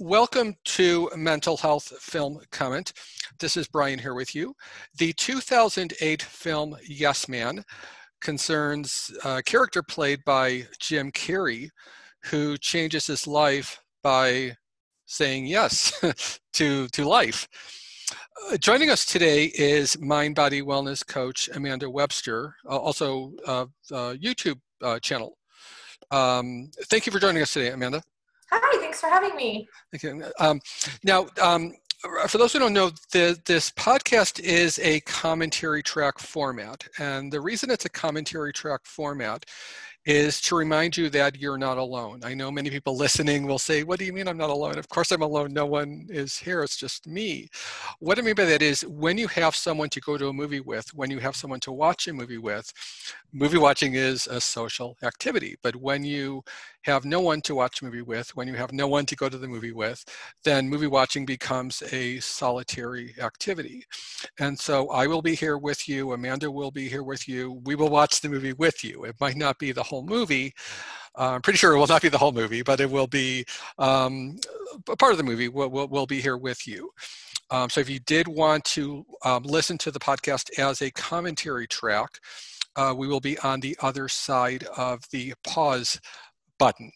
Welcome to Mental Health Film Comment. This is Brian here with you. The 2008 film Yes Man concerns a character played by Jim Carrey who changes his life by saying yes to, to life. Uh, joining us today is mind body wellness coach Amanda Webster, uh, also uh, YouTube uh, channel. Um, thank you for joining us today, Amanda. Hi, thanks for having me. Okay. Um, now, um, for those who don't know, the, this podcast is a commentary track format. And the reason it's a commentary track format is to remind you that you're not alone. I know many people listening will say, What do you mean I'm not alone? Of course I'm alone. No one is here. It's just me. What I mean by that is when you have someone to go to a movie with, when you have someone to watch a movie with, movie watching is a social activity. But when you have no one to watch a movie with, when you have no one to go to the movie with, then movie watching becomes a solitary activity. And so I will be here with you, Amanda will be here with you. We will watch the movie with you. It might not be the whole movie. Uh, I'm pretty sure it will not be the whole movie, but it will be um, a part of the movie. We'll, we'll, we'll be here with you. Um, so if you did want to um, listen to the podcast as a commentary track, uh, we will be on the other side of the pause button.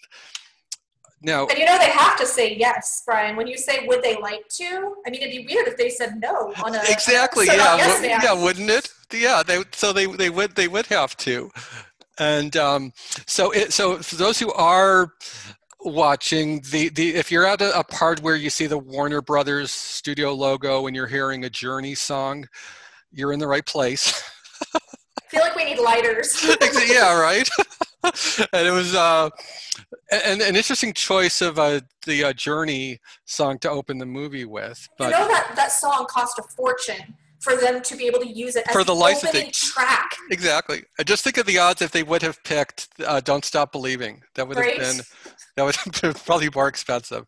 Now, and you know they have to say yes, Brian. When you say would they like to, I mean it'd be weird if they said no on a exactly. yeah, yes yeah, wouldn't it? Yeah, they so they they would they would have to, and um, so it so for those who are watching the the if you're at a, a part where you see the Warner Brothers studio logo and you're hearing a Journey song, you're in the right place. I feel like we need lighters. yeah, right. and it was uh, an, an interesting choice of uh, the uh, Journey song to open the movie with. But, you know that that song cost a fortune for them to be able to use it as for the licensing track. Exactly. I just think of the odds if they would have picked uh, "Don't Stop Believing." That would have been that would have been probably more expensive.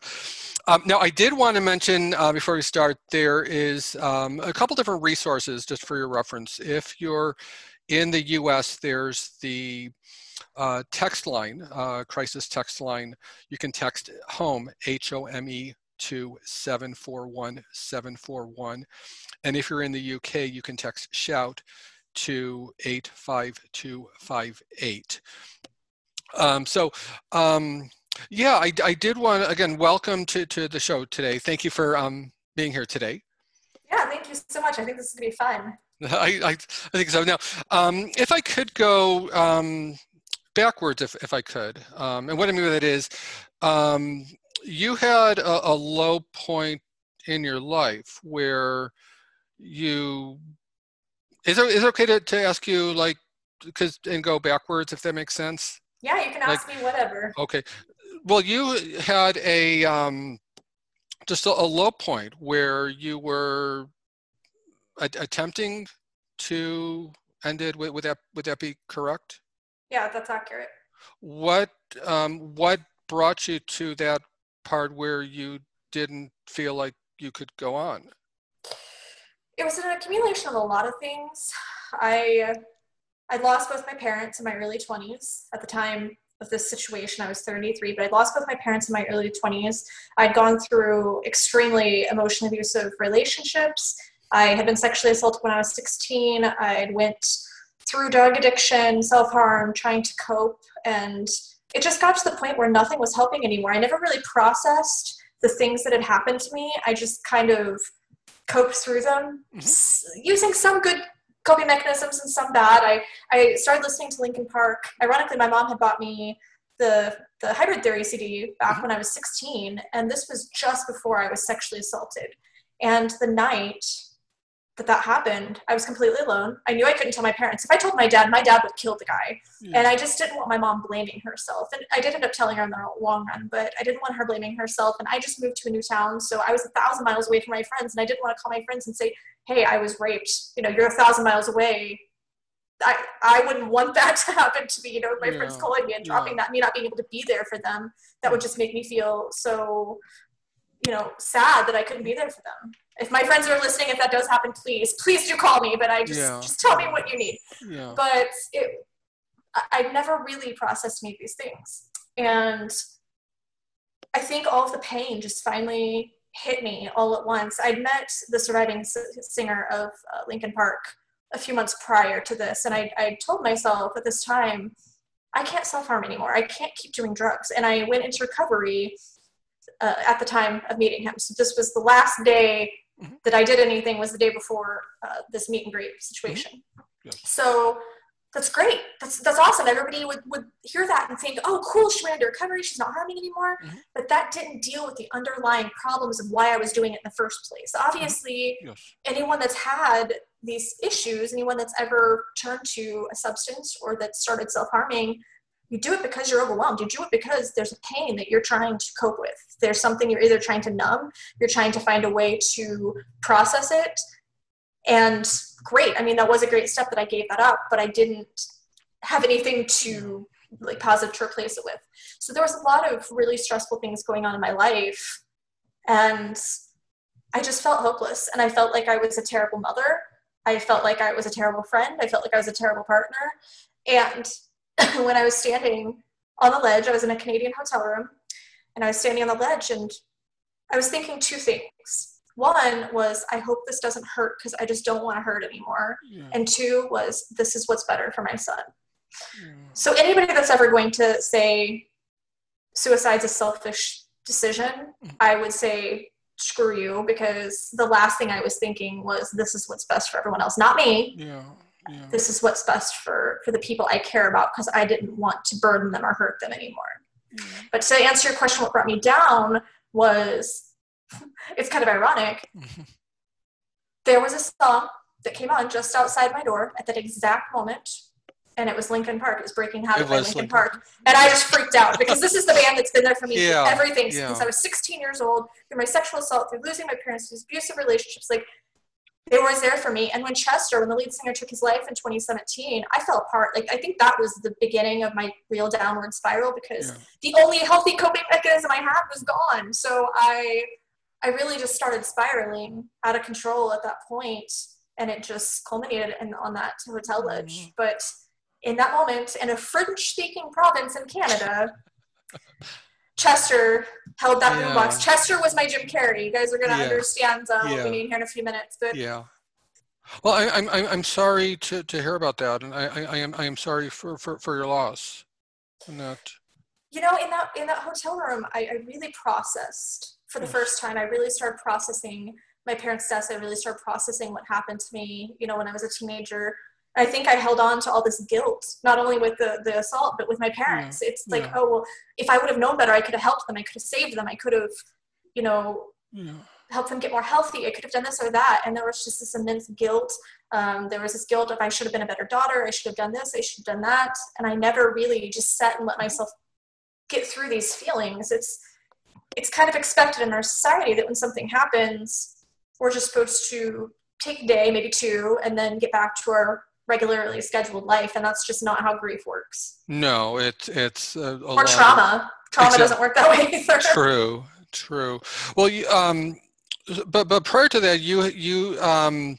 Um, now, I did want to mention uh, before we start, there is um, a couple different resources just for your reference. If you're in the U.S., there's the uh, text line, uh, crisis text line, you can text HOME, H-O-M-E, to 741 741. And if you're in the UK, you can text SHOUT to 85258. Um, so, um, yeah, I, I did want to, again, welcome to, to the show today. Thank you for um, being here today. Yeah, thank you so much. I think this is going to be fun. I, I, I, think so. Now, um, if I could go um, backwards if, if I could. Um, and what I mean by that is um, you had a, a, low point in your life where you, is it, is it okay to, to ask you like, because and go backwards if that makes sense? Yeah, you can ask like, me whatever. Okay. Well, you had a, um, just a, a low point where you were a- attempting to end it. Would, would that, would that be correct? Yeah, that's accurate. What um, what brought you to that part where you didn't feel like you could go on? It was an accumulation of a lot of things. I I lost both my parents in my early 20s. At the time of this situation, I was 33, but I lost both my parents in my early 20s. I'd gone through extremely emotionally abusive relationships. I had been sexually assaulted when I was 16. I'd went through drug addiction, self harm, trying to cope. And it just got to the point where nothing was helping anymore. I never really processed the things that had happened to me. I just kind of coped through them mm-hmm. using some good coping mechanisms and some bad. I, I started listening to Linkin Park. Ironically, my mom had bought me the, the Hybrid Theory CD back mm-hmm. when I was 16, and this was just before I was sexually assaulted. And the night that that happened, I was completely alone. I knew I couldn't tell my parents. If I told my dad, my dad would kill the guy. Yeah. And I just didn't want my mom blaming herself. And I did end up telling her in the long run, but I didn't want her blaming herself. And I just moved to a new town. So I was a thousand miles away from my friends. And I didn't want to call my friends and say, hey, I was raped. You know, you're a thousand miles away. I, I wouldn't want that to happen to me, you know, my yeah. friends calling me and dropping yeah. that, me not being able to be there for them. That would hmm. just make me feel so, you know, sad that I couldn't be there for them if my friends are listening, if that does happen, please, please do call me. But I just yeah. just tell me what you need. Yeah. But it, I, never really processed any of these things, and I think all of the pain just finally hit me all at once. I'd met the surviving singer of uh, Linkin Park a few months prior to this, and I, I told myself at this time, I can't self harm anymore. I can't keep doing drugs. And I went into recovery uh, at the time of meeting him. So this was the last day mm-hmm. that I did anything was the day before uh, this meet and greet situation. Mm-hmm. Yes. So that's great. That's that's awesome. Everybody would, would hear that and think, oh, cool, she went into recovery. She's not harming anymore. Mm-hmm. But that didn't deal with the underlying problems of why I was doing it in the first place. Obviously, mm-hmm. yes. anyone that's had these issues, anyone that's ever turned to a substance or that started self harming, you do it because you're overwhelmed. You do it because there's a pain that you're trying to cope with. There's something you're either trying to numb, you're trying to find a way to process it, and great. I mean, that was a great step that I gave that up, but I didn't have anything to like positive to replace it with. So there was a lot of really stressful things going on in my life. And I just felt hopeless. And I felt like I was a terrible mother. I felt like I was a terrible friend. I felt like I was a terrible partner. And when I was standing on the ledge, I was in a Canadian hotel room and I was standing on the ledge and I was thinking two things. One was, I hope this doesn't hurt because I just don't want to hurt anymore. Yeah. And two was, this is what's better for my son. Yeah. So, anybody that's ever going to say suicide's a selfish decision, mm. I would say, screw you, because the last thing I was thinking was, this is what's best for everyone else, not me. Yeah. Yeah. This is what's best for for the people I care about because I didn't want to burden them or hurt them anymore. Mm. But to answer your question, what brought me down was it's kind of ironic. there was a song that came on just outside my door at that exact moment, and it was Linkin Park. It was Breaking Habit by Linkin, Linkin Park, and I just freaked out because this is the band that's been there for me yeah, through everything yeah. since I was 16 years old, through my sexual assault, through losing my parents, through abusive relationships. Like they were always there for me. And when Chester, when the lead singer took his life in 2017, I fell apart. Like I think that was the beginning of my real downward spiral because yeah. the only healthy coping mechanism I had was gone. So I I really just started spiraling out of control at that point, and it just culminated in, on that hotel ledge. Mm-hmm. But in that moment, in a French-speaking province in Canada, Chester held that yeah. boombox. Chester was my Jim Carrey. You guys are gonna yeah. understand uh, yeah. what we need here in a few minutes. But yeah. Well, I, am I'm I'm sorry to, to hear about that, and I, I, I am I am sorry for, for, for your loss. And that. You know, in that in that hotel room, I, I really processed for the first time, I really started processing my parents' deaths. I really started processing what happened to me, you know, when I was a teenager. I think I held on to all this guilt, not only with the, the assault, but with my parents. Yeah. It's like, yeah. oh, well, if I would have known better, I could have helped them. I could have saved them. I could have, you know, yeah. helped them get more healthy. I could have done this or that. And there was just this immense guilt. Um, there was this guilt of I should have been a better daughter. I should have done this. I should have done that. And I never really just sat and let myself get through these feelings. It's, it's kind of expected in our society that when something happens, we're just supposed to take a day, maybe two, and then get back to our regularly scheduled life, and that's just not how grief works. No, it's it's a, a or trauma. Of, trauma doesn't work that way either. True, true. Well, you, um, but but prior to that, you you um,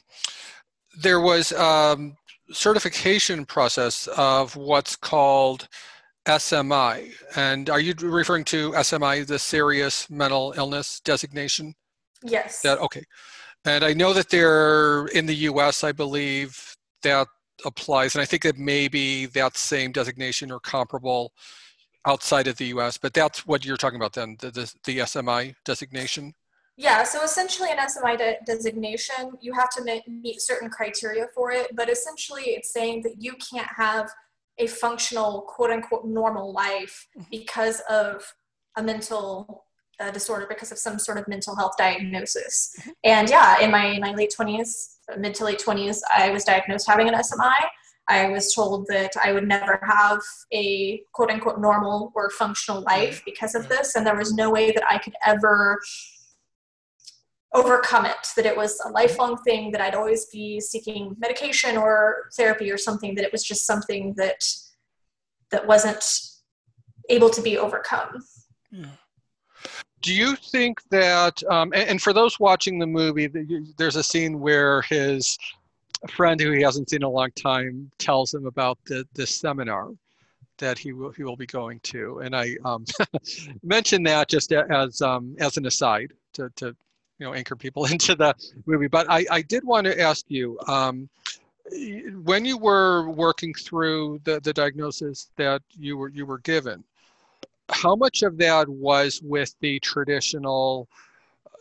there was um certification process of what's called SMI. And are you referring to SMI, the serious mental illness designation? Yes. That okay. And I know that they're in the US, I believe that applies. And I think that maybe that same designation or comparable outside of the US, but that's what you're talking about then, the, the, the SMI designation? Yeah, so essentially an SMI de- designation, you have to meet certain criteria for it, but essentially it's saying that you can't have a functional quote unquote normal life mm-hmm. because of a mental uh, disorder because of some sort of mental health diagnosis mm-hmm. and yeah in my, my late 20s mid to late 20s i was diagnosed having an smi i was told that i would never have a quote unquote normal or functional life because of this and there was no way that i could ever overcome it, that it was a lifelong thing, that I'd always be seeking medication or therapy or something, that it was just something that that wasn't able to be overcome. Yeah. Do you think that, um, and, and, for those watching the movie, there's a scene where his friend who he hasn't seen in a long time tells him about the, this seminar that he will he will be going to, and I um, mentioned that just as um, as an aside to to you know anchor people into the movie. But I I did want to ask you. Um, when you were working through the, the diagnosis that you were you were given, how much of that was with the traditional,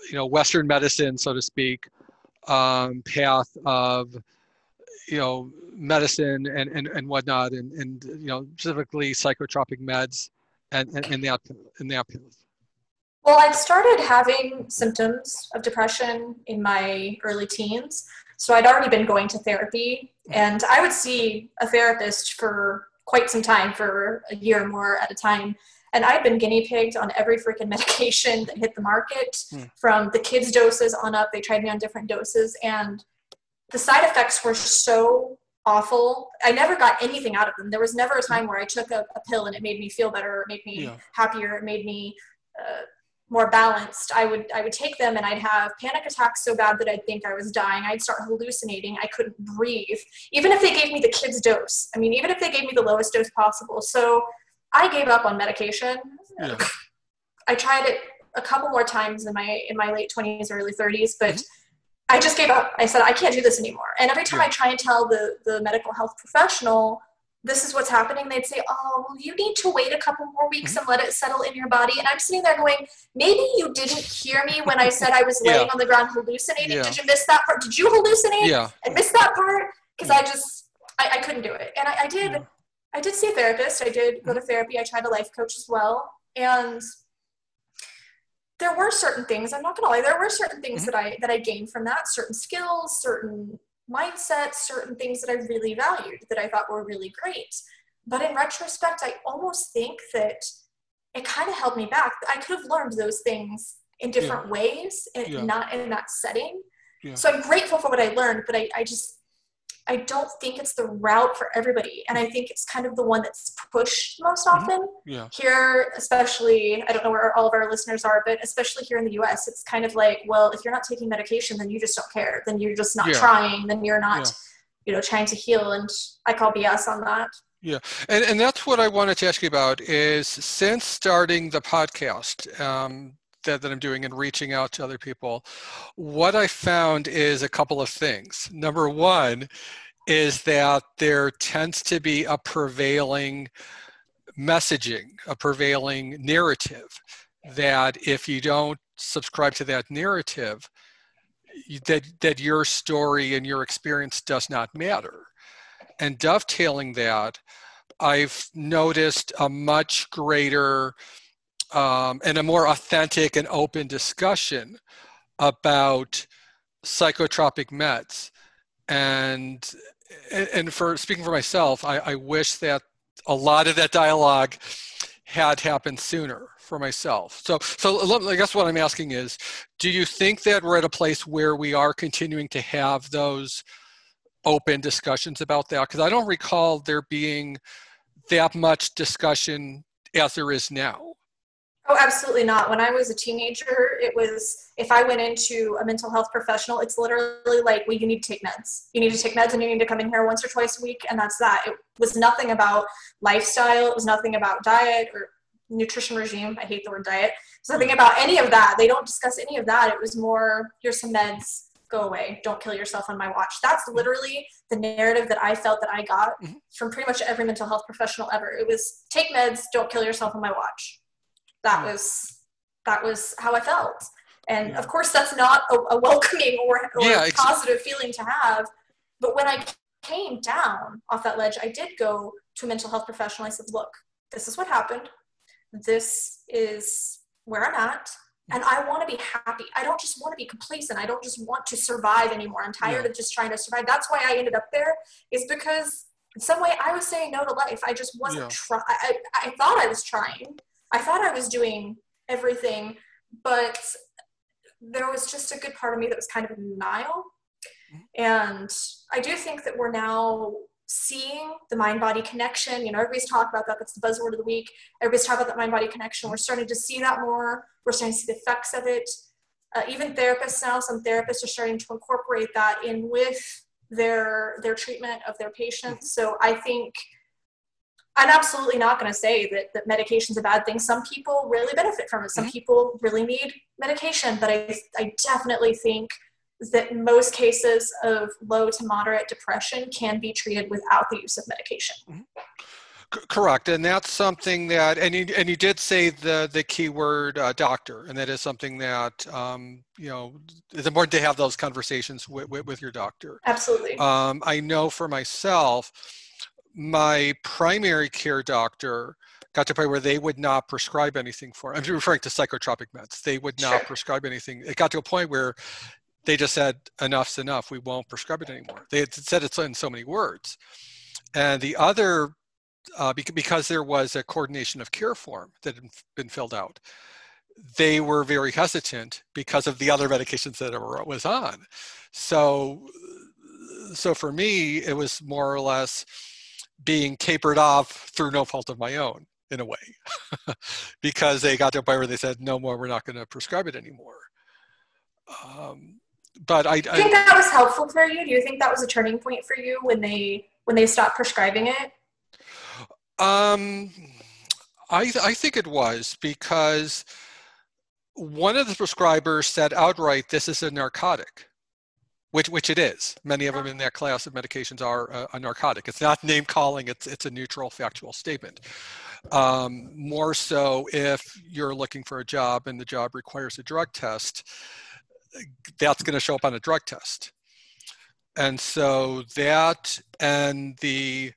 you know, Western medicine, so to speak, um, path of, you know, medicine and, and, and whatnot, and, and you know, specifically psychotropic meds, and, and, and that in that path. Well, I started having symptoms of depression in my early teens. So I'd already been going to therapy, and I would see a therapist for quite some time, for a year or more at a time. And I'd been guinea pigged on every freaking medication that hit the market hmm. from the kids' doses on up. They tried me on different doses, and the side effects were so awful. I never got anything out of them. There was never a time where I took a, a pill and it made me feel better, it made me yeah. happier, it made me uh, more balanced. I would I would take them and I'd have panic attacks so bad that I'd think I was dying. I'd start hallucinating. I couldn't breathe. Even if they gave me the kids dose. I mean, even if they gave me the lowest dose possible. So I gave up on medication. Yeah. I tried it a couple more times in my in my late 20s, early 30s, but mm-hmm. I just gave up. I said I can't do this anymore. And every time yeah. I try and tell the the medical health professional this is what's happening, they'd say, Oh, well, you need to wait a couple more weeks mm-hmm. and let it settle in your body. And I'm sitting there going, Maybe you didn't hear me when I said I was laying yeah. on the ground hallucinating. Yeah. Did you miss that part? Did you hallucinate yeah. and miss that part? Because I just, I, I, couldn't do it. And I, I did I did see a therapist. I did go to therapy. I tried a life coach as well. And there were certain things, I'm not gonna lie, there were certain things mm-hmm. that I that I gained from that, certain skills, certain mindsets, certain things that I really valued that I thought were really great. But in retrospect, I almost think that it kind of held me back. I could have learned those things in different yeah. ways and yeah. not in that setting. Yeah. So I'm grateful for what I learned, but I, I just I don't think it's the route for everybody. And I think it's kind of the one that's pushed most mm-hmm. often. Mm-hmm. Yeah. Here, especially, I don't know where all of our listeners are, but especially here in the US, it's kind of like, well, if you're not taking medication, then you just don't care. Then you're just not yeah. trying. Then you're not, yeah. you know, trying to heal. And I call BS on that. Yeah, and, and that's what I wanted to ask you about is since starting the podcast, um, that, that I'm doing and reaching out to other people, what I found is a couple of things. Number one is that there tends to be a prevailing messaging, a prevailing narrative that if you don't subscribe to that narrative, that, that your story and your experience does not matter. And dovetailing that, I've noticed a much greater um, and a more authentic and open discussion about psychotropic meds. And and for speaking for myself I, I wish that a lot of that dialogue had happened sooner for myself. So so i guess what i'm asking is do you think that we're at a place where we are continuing to have those open discussions about that? Because i don't recall there being that much discussion as there is now Oh, absolutely not. When I was a teenager, it was if I went into a mental health professional, it's literally like, well, you need to take meds. You need to take meds and you need to come in here once or twice a week, and that's that. It was nothing about lifestyle, it was nothing about diet or nutrition regime. I hate the word diet. It's nothing about any of that. They don't discuss any of that. It was more, here's some meds, go away. Don't kill yourself on my watch. That's literally the narrative that I felt that I got mm-hmm. from pretty much every mental health professional ever. It was take meds, don't kill yourself on my watch that was that was how I felt. And of course, that's not a, a welcoming or, or yeah, a positive feeling to have. But when I came down off that ledge, I did go to a mental health professional. I said, "Look, this is what happened. This is where I'm at." Mm-hmm. And I want to be happy. I don't just want to be complacent. I don't just want to survive anymore. I'm tired yeah. of just trying to survive. That's why I ended up there, is because in some way I was saying no to life. I just wasn't yeah. trying. I, I thought I was trying, I thought I was doing everything, but there was just a good part of me that was kind of in denial. And I do think that we're now seeing the mind body connection. You know, everybody's talking about that. That's the buzzword of the week. Everybody's talking about that mind body connection. We're starting to see that more. We're starting to see the effects of it. Uh, even therapists now, some therapists are starting to incorporate that in with their their treatment of their patients. So I think I'm absolutely not going to say that, that medication's a bad thing. Some people really benefit from it. Some mm-hmm. people really need medication, but I, I definitely think that most cases of low to moderate depression can be treated without the use of medication. Mm-hmm. Correct, and that's something that, and you, and you did say the the keyword uh, doctor, and that is something that um, you know it's important to have those conversations with, with, with your doctor. Absolutely. Um, I know for myself, my primary care doctor got to a point where they would not prescribe anything for. I'm referring to psychotropic meds. They would not sure. prescribe anything. It got to a point where they just said enough's enough. We won't prescribe it anymore. They had said it in so many words. And the other uh, because there was a coordination of care form that had been filled out, they were very hesitant because of the other medications that it was on. So, so for me, it was more or less being tapered off through no fault of my own in a way, because they got to a point where they said, "No more, we're not going to prescribe it anymore." Um, but I, I think that was helpful for you. Do you think that was a turning point for you when they when they stopped prescribing it? Um, I, I think it was because one of the prescribers said outright, this is a narcotic, which, which it is. Many of them in ah. that class of medications are a, a narcotic. It's not name calling, it's, it's a neutral factual statement. Um, more so if you're looking for a job and the job requires a drug test, that's going to show up on a drug test. And so that and the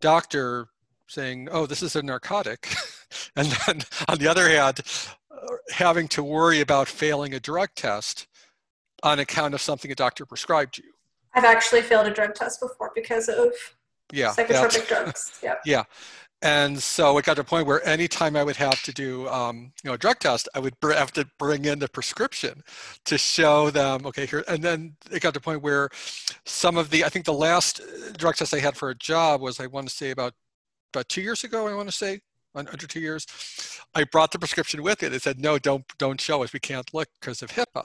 doctor saying, oh, this is a narcotic. and then on the other hand, uh, having to worry about failing a drug test on account of something a doctor prescribed you. I've actually failed a drug test before because of yeah, psychotropic drugs. Yeah. Yeah. And so it got to a point where anytime I would have to do, um, you know, a drug test, I would have to bring in the prescription to show them, okay, here. And then it got to a point where some of the, I think the last drug test I had for a job was, I want to say about about two years ago, I want to say, under two years, I brought the prescription with it. It said, no, don't don't show us. We can't look because of HIPAA.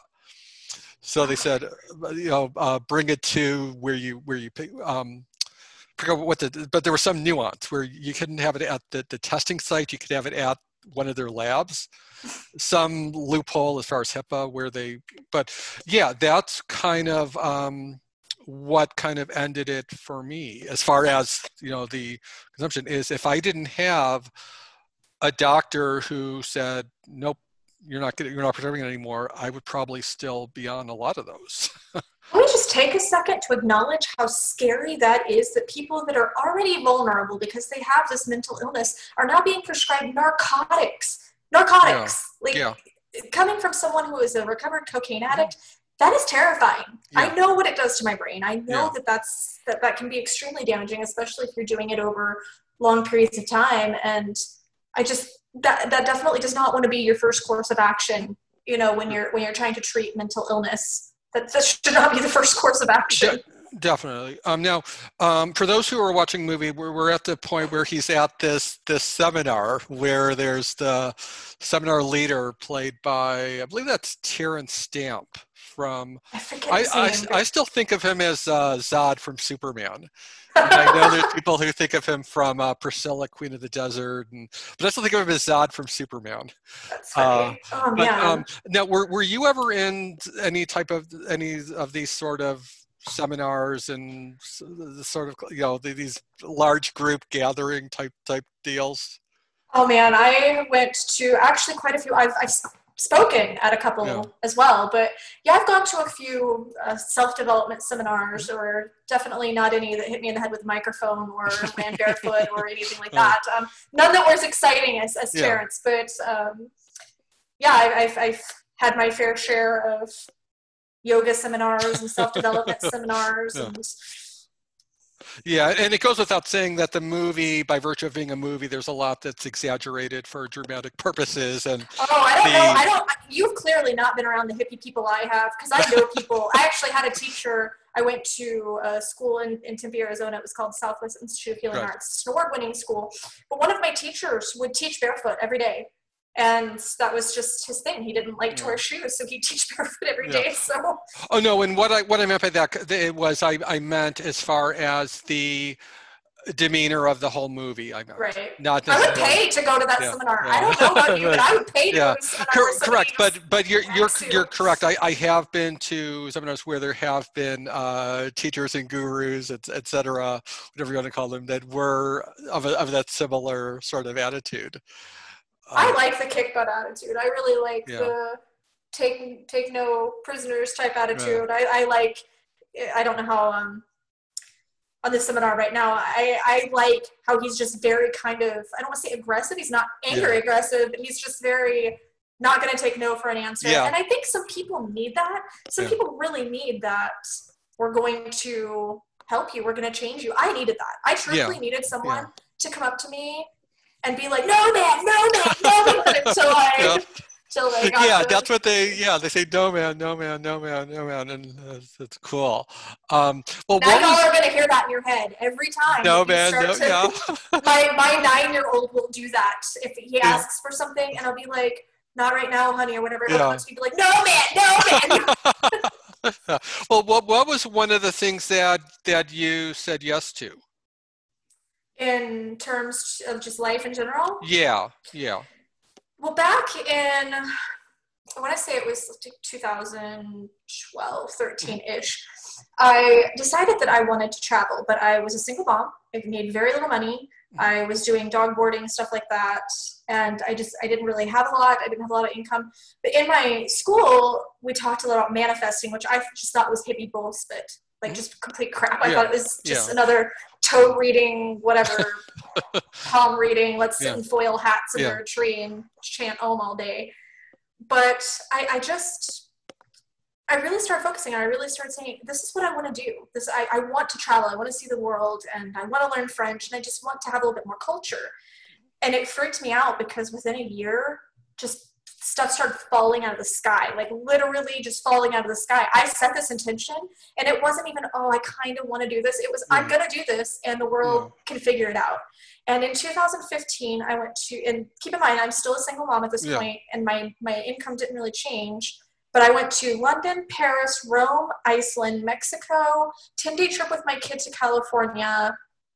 So they said, uh, you know, uh, bring it to where you where you pick. Um, forget what the but there was some nuance where you couldn't have it at the, the testing site. You could have it at one of their labs. Some loophole as far as HIPAA where they, but yeah, that's kind of. Um, what kind of ended it for me as far as you know the consumption is if i didn't have a doctor who said nope you're not getting you're not prescribing it anymore i would probably still be on a lot of those let me just take a second to acknowledge how scary that is that people that are already vulnerable because they have this mental illness are now being prescribed narcotics narcotics yeah. like yeah. coming from someone who is a recovered cocaine addict that is terrifying. Yeah. I know what it does to my brain. I know that that's that that can be extremely damaging, especially if you're doing it over long periods of time. And I just that that definitely does not want to be your first course of action. You know, when you're when you're trying to treat mental illness, that that should not be the first course of action. De- definitely. Um, now, um, for those who are watching the movie, we're, we're at the point where he's at this this seminar where there's the seminar leader played by I believe that's Terence Stamp from. I, I, I, I, still think of him as uh, Zod from Superman. I know there's people who think of him from uh, Priscilla, Queen of the Desert, and but I still think of him as Zod from Superman. That's funny. Uh, oh, but, um, now, were were you ever in any type of any of these sort of seminars and the sort of you know these large group gathering type type deals? Oh man, I went to actually quite a few. I've, I've spoken at a couple yeah. as well. But yeah, I've gone to a few uh, self development seminars, or definitely not any that hit me in the head with a microphone or ran barefoot or anything like that. Um, none that were as exciting as, as yeah. But um, yeah, I, I've, I've had my fair share of yoga seminars and self development seminars yeah. and yeah, and it goes without saying that the movie, by virtue of being a movie, there's a lot that's exaggerated for dramatic purposes. And oh, I don't the... know. I don't. You've clearly not been around the hippie people I have, because I know people. I actually had a teacher. I went to a school in, in Tempe, Arizona. It was called Southwest Institute of Healing right. Arts. It's an award-winning school. But one of my teachers would teach barefoot every day and that was just his thing. He didn't like to wear shoes, so he'd teach barefoot every yeah. day. So. Oh no! And what I what I meant by that it was I I meant as far as the demeanor of the whole movie. I right. Not I would pay to go to that yeah. seminar. Yeah. I don't know about you, but I would pay to yeah. go to seminar. correct, but but you're you're you're correct. I, I have been to seminars where there have been uh, teachers and gurus, et, et cetera, whatever you want to call them, that were of a, of that similar sort of attitude. I um, like the kick butt attitude. I really like the take take no prisoners type attitude. I, I like. I don't know how um on the seminar right now. I, I like how he's just very kind of, I don't want to say aggressive. He's not angry yeah. aggressive. He's just very not going to take no for an answer. Yeah. And I think some people need that. Some yeah. people really need that. We're going to help you. We're going to change you. I needed that. I truly needed someone to come up to me and be like, no man, no man, no man, until I till they yeah, that's what they yeah they say no man, no man, no man, no man, and that's, that's cool. Um, well, now y'all are gonna hear that in your head every time. No man, no, to, yeah. my my nine year old will do that if he asks yeah. for something, and I'll be like, not right now, honey, or whatever. Yeah. He'll be like, no man, no man. well, what what was one of the things that that you said yes to? In terms of just life in general. Yeah, yeah. Well, back in, I want to say it was 2012, 13 ish, I decided that I wanted to travel, but I was a single mom. I made very little money. I was doing dog boarding, stuff like that. And I just, I didn't really have a lot. I didn't have a lot of income. But in my school, we talked a lot about manifesting, which I just thought was hippie bullshit. Like just complete crap. I yeah. thought it was just yeah. another toe reading, whatever, palm reading. Let's sit in foil hats under a tree and chant Om all day. But I, I just, I really started focusing on. I really started saying, "This is what I want to do. This I, I want to travel. I want to see the world, and I want to learn French, and I just want to have a little bit more culture." And it freaked me out because within a year, just stuff started falling out of the sky, like literally just falling out of the sky. I set this intention and it wasn't even, oh, I kind of want to do this. It was. I'm mm. going to do this and the world can figure it out. And in 2015, I went to, and keep in mind, I'm still a single mom at this yeah. point, and my, my income didn't really change. But I went to London, Paris, Rome, Iceland, Mexico, 10 day trip with my kids to California,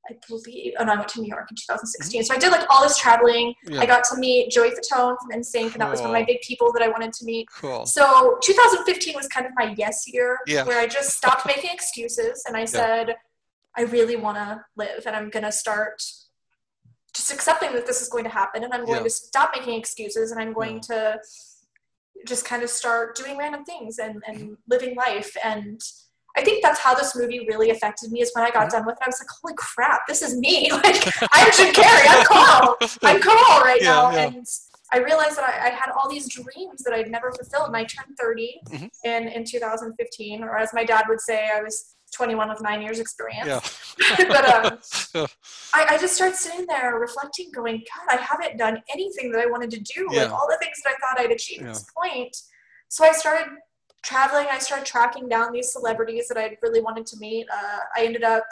I believe, oh no, I went to New York in 2016. Mm-hmm. So I did like all this traveling. Yeah. I got to meet Joey Fatone from NSYNC, and that was one of my big people that I wanted to meet. Cool. So 2015 was kind of my yes year, yeah. where I just stopped making excuses and I said, yeah. I really want to live, and I'm gonna start just accepting that this is going to happen, and I'm going to stop making excuses, and I'm going to just kind of start doing random things and, and living life and I think that's how this movie really affected me is when I got done with it. I was like, holy crap, this is me. Like, I'm Jim Carrey. I'm Carl. I'm Carl right yeah, now. Yeah. And I realized that I, I, had all these dreams that I'd never fulfilled. And I turned 30 mm-hmm. in, in 2015, or as my dad would say, I was 21 with nine years experience. Yeah. but um, I, I, just started sitting there reflecting, going, God, I haven't done anything that I wanted to do. Like all the things that I thought I'd achieved at this point. So I started traveling, I started tracking down these celebrities that I really wanted to meet. Uh, I ended up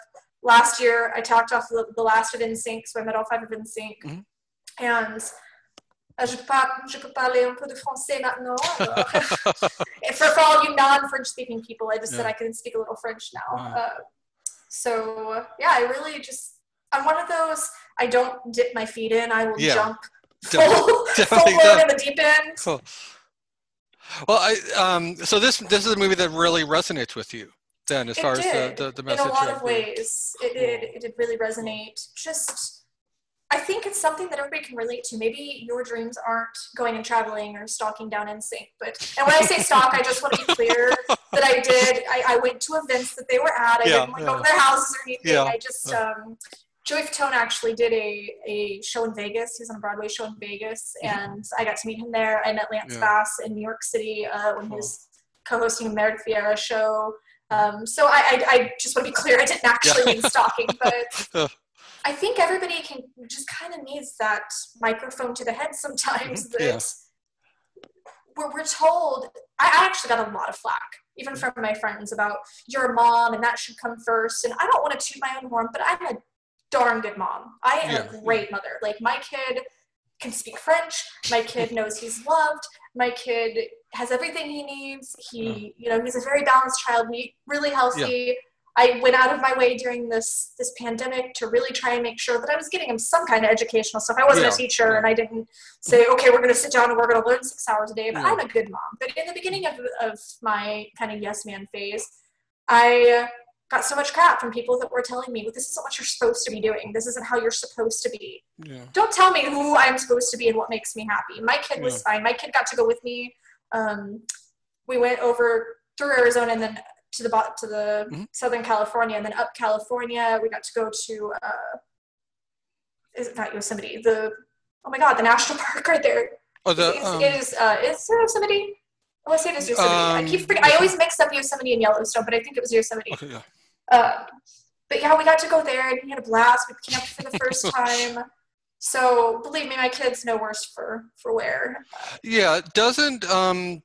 last year. I talked off the, the last of NSYNC, so I met all five of NSYNC, mm-hmm. and. Uh, je, peux, je peux parler un peu de français maintenant. for, for all you non-French speaking people, I just yeah. said I can speak a little French now. Wow. Uh, so yeah, I really just I'm one of those. I don't dip my feet in. I will yeah. jump full, full in the deep end. Cool. Well, I um, so this this is a movie that really resonates with you then, as it far did. as the, the, the message. In a lot of ways, it did. It did really resonate. Just, I think it's something that everybody can relate to. Maybe your dreams aren't going and traveling or stalking down NSYNC, but and when I say stalk, I just want to be clear that I did. I, I went to events that they were at. I yeah, didn't like, yeah. go to their houses or anything. Yeah. I just um, Joey Fatone actually did a, a show in Vegas. He was on a Broadway show in Vegas, mm-hmm. and I got to meet him there. I met Lance yeah. Bass in New York City uh, when cool. he was co-hosting a Meredith Vieira show. Um, so I, I, I, just want to be clear, I didn't actually mean stalking, but I think everybody can just kind of needs that microphone to the head sometimes. Mm-hmm. That yeah. we're, we're told. I actually got a lot of flack, even from my friends, about you're mom and that should come first. And I don't want to toot my own horn, but I'm a darn good mom. I am yeah. a great mother. Like my kid can speak French. My kid knows he's loved. My kid has everything he needs. He, you know, he's a very balanced child. Really healthy. Yeah. I went out of my way during this this pandemic to really try and make sure that I was getting him some kind of educational stuff. I wasn't Yeah. a teacher and I didn't say, okay, we're going to sit down and we're going to learn six hours a day. But. I'm a good mom. But in the beginning of, of my kind of yes man phase, I got so much crap from people that were telling me, well, this isn't what you're supposed to be doing. This isn't how you're supposed to be. Yeah. Don't tell me who I'm supposed to be and what makes me happy. My kid was fine. My kid got to go with me. Um, we went over through Arizona and then to the to the Mhm. Southern California and then up California. We got to go to uh, is it not Yosemite? The oh my god, the national park right there. Oh, the Is um, is uh, is it Yosemite? I want to say it is Yosemite. I Um, keep forgetting. I always mix up Yosemite and Yellowstone, but I think it was Yosemite. okay, yeah. Um, but yeah, we got to go there and we had a blast. We camped for the first time. So believe me, my kids know worse for for wear. Yeah, it doesn't um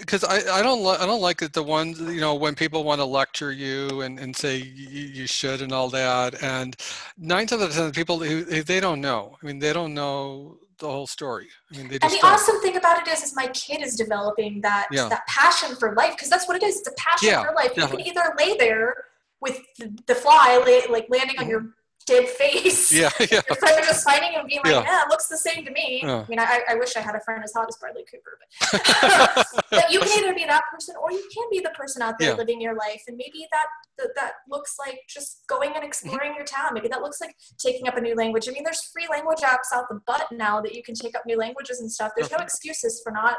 because I, I don't li- I don't like it the ones you know when people want to lecture you and, and say you, you should and all that and nine times out of ten the people who they don't know I mean they don't know the whole story I mean they And the don't. awesome thing about it is, is my kid is developing that Yeah. that passion for life because that's what it is. It's a passion Yeah, for life. You can either lay there with the, fly like landing on your dead face. yeah yeah Your friend just fighting and being like, Yeah. yeah, it looks the same to me. Yeah. I mean, I, I wish I had a friend as hot as Bradley Cooper, but but you can either be that person or you can be the person out there Yeah. living your life and maybe that, that that looks like just going and exploring your town maybe that looks like taking up a new language i mean there's free language apps out the butt now that you can take up new languages and stuff there's no excuses for not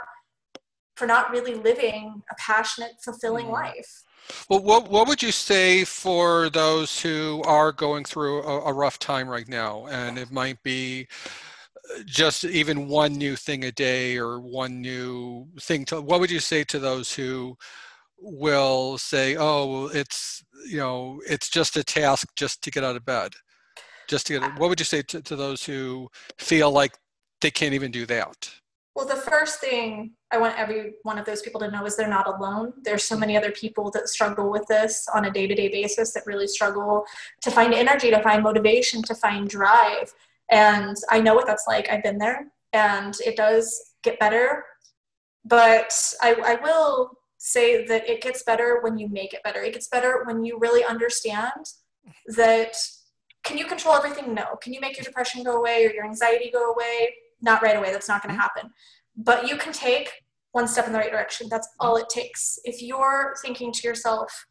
for not really living a passionate fulfilling Mhm. life Well, what what would you say for those who are going through a, a rough time right now, and it might be uh, just even one new thing a day or one new thing to? What would you say to those who will say, "Oh, it's you know, it's just a task just to get out of bed, just to get." What would you say to, to those who feel like they can't even do that? Well, the first thing I want every one of those people to know is they're not alone. There's so many other people that struggle with this on a day to day basis that really struggle to find energy, to find motivation, to find drive. And I know what that's like. I've been there and it does get better. But I, I will say that it gets better when you make it better. It gets better when you really understand that can you control everything? No. Can you make your depression go away or your anxiety go away? Not right away. That's not going to mm-hmm. happen. But you can take one step in the right direction. That's all it takes. If you're thinking to yourself,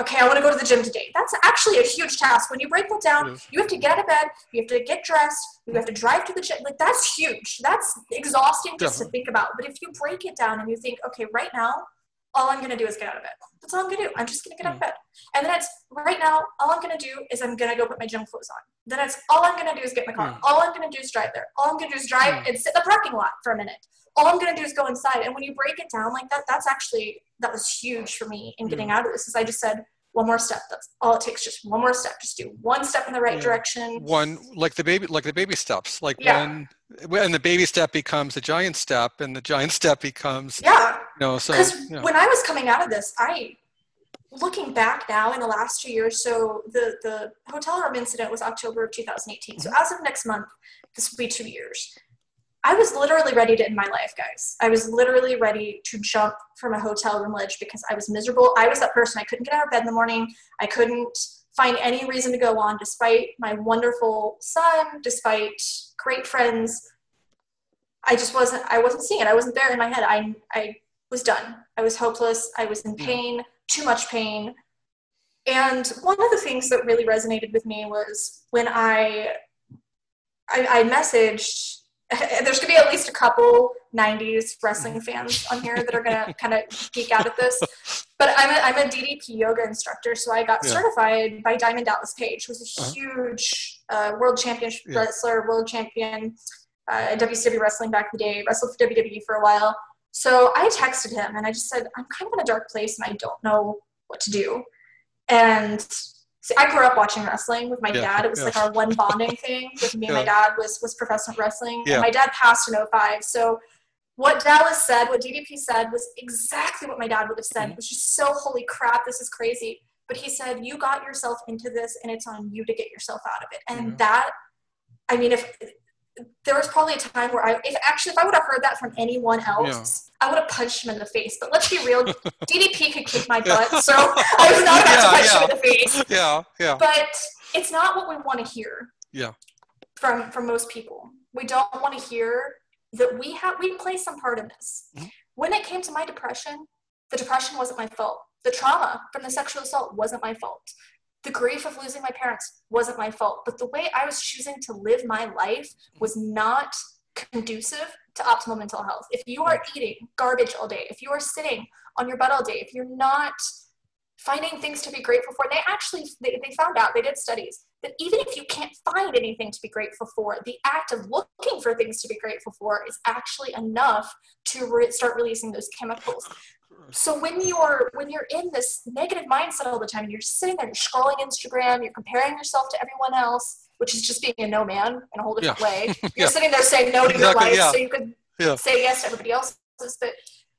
okay, I want to go to the gym today, that's actually a huge task. When you break that down, you have to get out of bed, you have to get dressed, you have to drive to the gym. Like, that's huge. That's exhausting just to think about. But if you break it down and you think, okay, right now, all I'm to do is get out of bed. That's all I'm to do. I'm just to get out of bed. And then it's right now, all I'm to do is I'm to go put my gym clothes on. Then it's all I'm to do is get in the car. Mm. All I'm to do is drive there. All I'm to do is drive Mm. and sit in the parking lot for a minute. All I'm to do is go inside. And when you break it down like that, that's actually, that was huge for me in getting out of this is I just said, one more step. That's all it takes. Just one more step. Just do one step in the right Yeah. direction. one like the baby like the baby steps like Yeah. when when the baby step becomes a giant step and the giant step becomes Yeah. you know so Because yeah. when I was coming out of this, I, looking back now in the last two years, so the, the hotel room incident was October of 2018. So mm-hmm. as of next month, this will be two years. I was literally ready to end my life, guys. I was literally ready to jump from a hotel room ledge because I was miserable. I was that person. I couldn't get out of bed in the morning. I couldn't find any reason to go on despite my wonderful son, despite great friends. I just wasn't I wasn't seeing it. I wasn't there in my head. I I was done. I was hopeless. I was in hmm. pain, too much pain. And one of the things that really resonated with me was when I I, I messaged there's gonna be at least a couple 90s wrestling fans on here that are gonna kind of geek out at this. But I'm a, I'm a DDP yoga instructor, so I got Yeah. certified by Diamond Dallas Page, who's a Uh-huh. huge uh, world champion Yeah. wrestler, world champion uh, in WCW wrestling back in the day, wrestled for WWE for a while. So I texted him and I just said, I'm kind of in a dark place and I don't know what to do. And see, I grew up watching wrestling with my Yeah, dad. It was yeah. like our one bonding thing with me and my dad was was professional wrestling. And my dad passed in 05. So what Dallas said, what DDP said was exactly what my dad would have said. Mm-hmm. It was just so holy crap, this is crazy. But he said, You got yourself into this and it's on you to get yourself out of it. And Mhm. that I mean, if there was probably a time where I, if actually, if I would have heard that from anyone else, yeah. I would have punched him in the face. But let's be real, DDP could kick my butt, so I was not about yeah, to punch yeah. him in the face. Yeah, yeah. But it's not what we want to hear. Yeah. From from most people, we don't want to hear that we have we play some part in this. Mm-hmm. When it came to my depression, the depression wasn't my fault. The trauma from the sexual assault wasn't my fault the grief of losing my parents wasn't my fault, but the way I was choosing to live my life mm. was not conducive to optimal mental health. If you are mm. eating garbage all day, if you are sitting on your butt all day, if you're not finding things to be grateful for, they actually they, they found out, they did studies, that even if you can't find anything to be grateful for, the act of looking for things to be grateful for is actually enough to re- start releasing those chemicals so when you're when you're in this negative mindset all the time and you're sitting there you're scrolling instagram you're comparing yourself to everyone else which is just being a no man in a whole different yeah. way you're yeah. sitting there saying no to exactly, your life yeah. so you could say yes to everybody else's but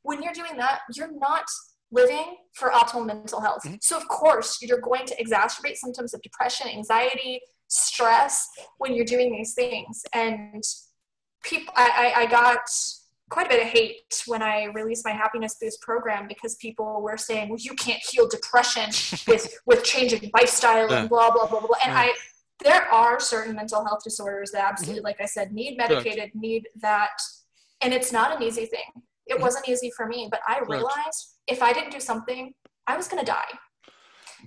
when you're doing that you're not living for optimal mental health mm-hmm. so of course you're going to exacerbate symptoms of depression anxiety stress when you're doing these things and people I, I, I got quite a bit of hate when I released my happiness boost program because people were saying, "Well, you can't heal depression with with changing lifestyle and blah blah blah blah." And. I, there are certain mental health disorders that absolutely, mm-hmm. like I said, need medicated, need that, and it's not an easy thing. It mm-hmm. wasn't easy for me, but I realized if I didn't do something, I was going to die.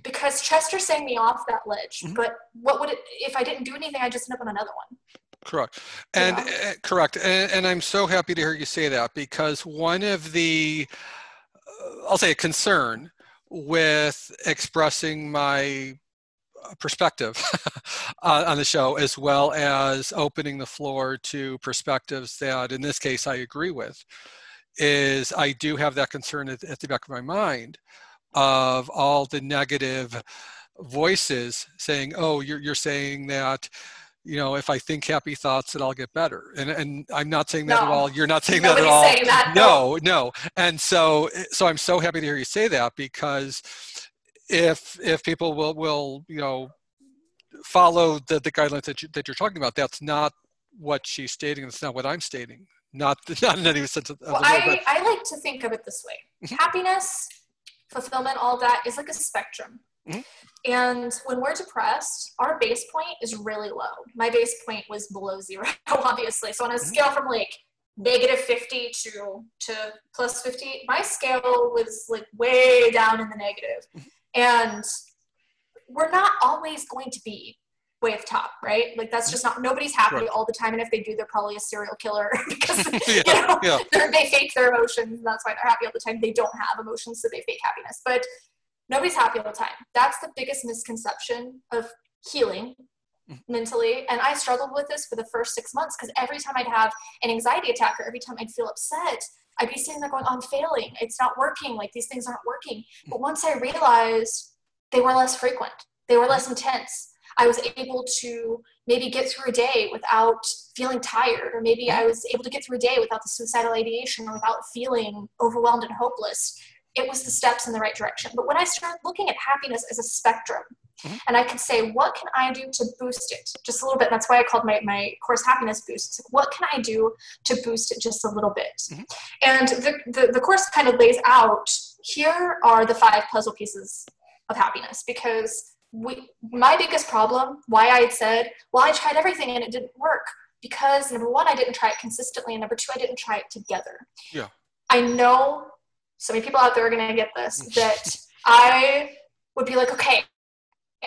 Because Chester sang me off that ledge, mm-hmm. but what would it if I didn't do anything? I'd just end up on another one. Correct. And uh, correct. And, and, I'm so happy to hear you say that because one of the, uh, I'll say a concern with expressing my uh, perspective on the show as well as opening the floor to perspectives that in this case I agree with is I do have that concern at, at the back of my mind of all the negative voices saying, oh, you're, you're saying that you know, if I think happy thoughts, that I'll get better. And and I'm not saying that no. at all. You're not saying Nobody's that at all. Saying that, no, no. And so so I'm so happy to hear you say that because if if people will will you know follow the, the guidelines that, you, that you're talking about, that's not what she's stating. That's not what I'm stating. Not not in any sense of, well, I, I like to think of it this way: mm-hmm. happiness, fulfillment, all that is like a spectrum. Mm-hmm. And when we're depressed, our base point is really low. My base point was below zero, obviously. So on a mm-hmm. scale from like negative 50 to to plus 50, my scale was like way down in the negative. Mm-hmm. And we're not always going to be way at top, right? Like that's just not nobody's happy right. all the time, and if they do, they're probably a serial killer because yeah, you know yeah. they fake their emotions, and that's why they're happy all the time. They don't have emotions, so they fake happiness. But nobody's happy all the time. That's the biggest misconception of healing mm-hmm. mentally. And I struggled with this for the first six months because every time I'd have an anxiety attack or every time I'd feel upset, I'd be sitting there going, I'm failing. It's not working. Like these things aren't working. Mm-hmm. But once I realized they were less frequent, they were less mm-hmm. intense. I was able to maybe get through a day without feeling tired, or maybe I mm-hmm. was able to get through a day without the suicidal ideation or without feeling overwhelmed and hopeless it was the steps in the right direction. But when I started looking at happiness as a spectrum, mm-hmm. and I could say, what can I do to boost it just a little bit? And that's why I called my, my course Happiness Boost. Like, what can I do to boost it just a little bit? Mm-hmm. And the, the, the course kind of lays out here are the five puzzle pieces of happiness because we, my biggest problem, why I had said, well, I tried everything and it didn't work because number one, I didn't try it consistently, and number two, I didn't try it together. Yeah. I know so many people out there are going to get this that I would be like, okay,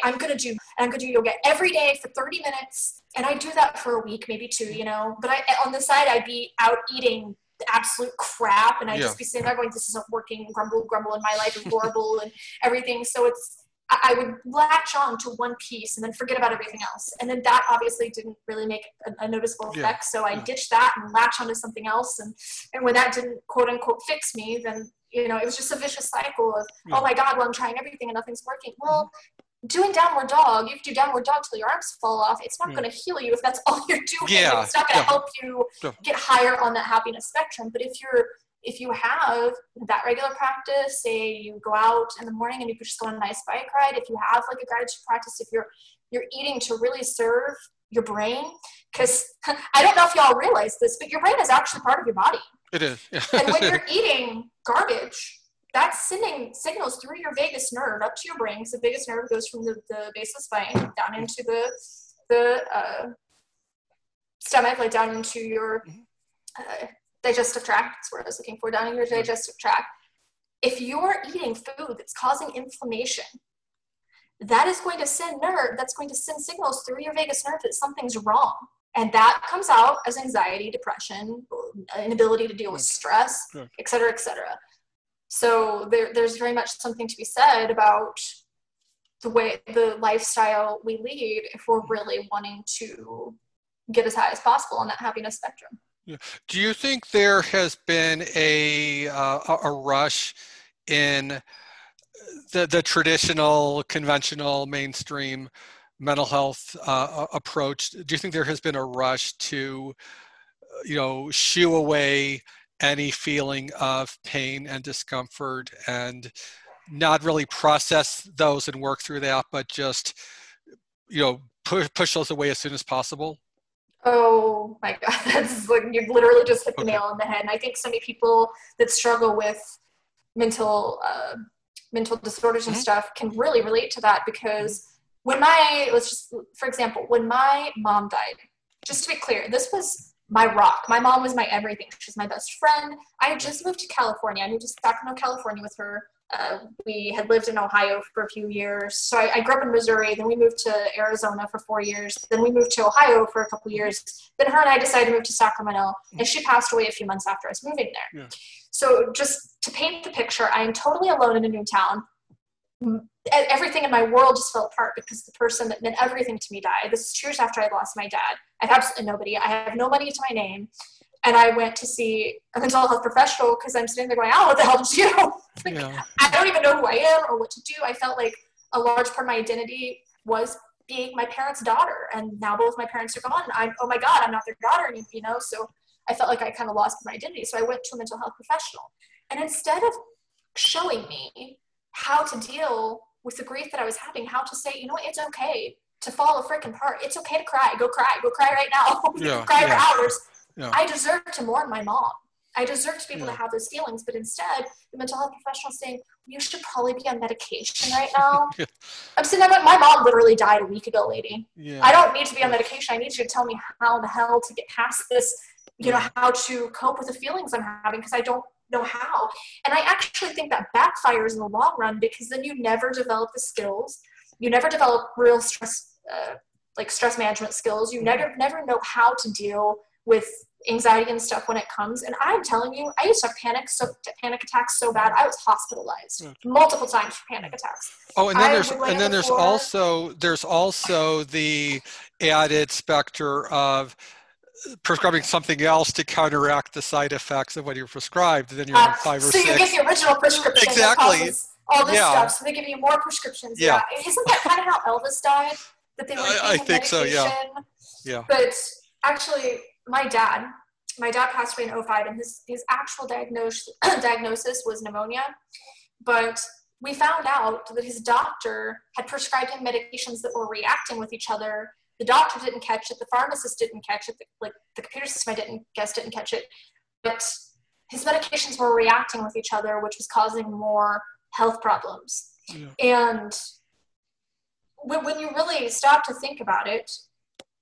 I'm going to do, I'm going to do yoga every day for 30 minutes. And I do that for a week, maybe two, you know, but I, on the side, I'd be out eating absolute crap and I'd yeah. just be sitting there going, this isn't working, grumble, grumble, and my life is horrible and everything. So it's, I would latch on to one piece and then forget about everything else. And then that obviously didn't really make a, a noticeable effect. Yeah. So I yeah. ditched that and latched onto something else. And, and when that didn't quote unquote fix me, then you know, it was just a vicious cycle of, yeah. oh my God, well, I'm trying everything and nothing's working. Well, doing downward dog, you do downward dog till your arms fall off. It's not mm. yeah. going to heal you if that's all you're doing. It's not going to help you get higher on that happiness spectrum. But if you're if you have that regular practice, say you go out in the morning and you could just go on a nice bike ride, if you have like a gratitude practice, if you're you're eating to really serve your brain because I don't know if y'all realize this, but your brain is actually part of your body. It is. and when you're eating garbage, that's sending signals through your vagus nerve up to your brain. Because the vagus nerve goes from the, the base of the spine down into the the uh, stomach, like down into your mm-hmm. uh, digestive tract. That's what I was looking for, down in your mm-hmm. digestive tract. If you're eating food that's causing inflammation, that is going to send nerve. That's going to send signals through your vagus nerve that something's wrong and that comes out as anxiety depression inability to deal with stress et cetera et cetera so there, there's very much something to be said about the way the lifestyle we lead if we're really wanting to get as high as possible on that happiness spectrum yeah. do you think there has been a uh, a rush in the the traditional conventional mainstream mental health uh, approach, do you think there has been a rush to, uh, you know, shoo away any feeling of pain and discomfort and not really process those and work through that, but just, you know, push, push those away as soon as possible? Oh my God, that's like you literally just hit the okay. nail on the head. And I think so many people that struggle with mental uh, mental disorders and mm-hmm. stuff can really relate to that because when my let's just for example when my mom died just to be clear this was my rock my mom was my everything she's my best friend i had just moved to california i moved to sacramento california with her uh, we had lived in ohio for a few years so I, I, grew up in missouri then we moved to arizona for four years then we moved to ohio for a couple years then her and i decided to move to sacramento and she passed away a few months after us moving there yeah. so just to paint the picture i am totally alone in a new town everything in my world just fell apart because the person that meant everything to me died. This is two years after I lost my dad. I have absolutely nobody. I have no money to my name. And I went to see a mental health professional because I'm sitting there going, oh, what the hell did you do? like, yeah. I don't even know who I am or what to do. I felt like a large part of my identity was being my parents' daughter. And now both my parents are gone. I'm oh my God, I'm not their daughter, anymore, you know? So I felt like I kind of lost my identity. So I went to a mental health professional. And instead of showing me how to deal with the grief that I was having, how to say, you know what, it's okay to fall a freaking part. It's okay to cry. Go cry. Go cry right now. Yeah, cry yeah. for hours. Yeah. I deserve to mourn my mom. I deserve to be able yeah. to have those feelings. But instead, the mental health professional saying, you should probably be on medication right now. I'm sitting there, my mom literally died a week ago, lady. Yeah. I don't need to be on medication. I need you to tell me how the hell to get past this, you know, how to cope with the feelings I'm having because I don't know how. And I actually think that backfires in the long run because then you never develop the skills. You never develop real stress, uh, like stress management skills. You never never know how to deal with anxiety and stuff when it comes. And I'm telling you, I used to have panic so panic attacks so bad I was hospitalized mm. multiple times for panic attacks. Oh, and then I there's and then there's also there's also the added specter of prescribing something else to counteract the side effects of what you're prescribed, then you're uh, on five or so six. So you get the original prescription. Exactly. all this yeah. stuff, so they give you more prescriptions. Yeah. yeah. Isn't that kind of how Elvis died? That they were I, I think medication? so. Yeah. Yeah. But actually, my dad, my dad passed away in 05, and his his actual diagnosis diagnosis was pneumonia, but we found out that his doctor had prescribed him medications that were reacting with each other. The doctor didn't catch it. The pharmacist didn't catch it. The, like the computer system i didn't guess didn't catch it. But his medications were reacting with each other which was causing more health problems. Yeah. and when, when you really stop to think about it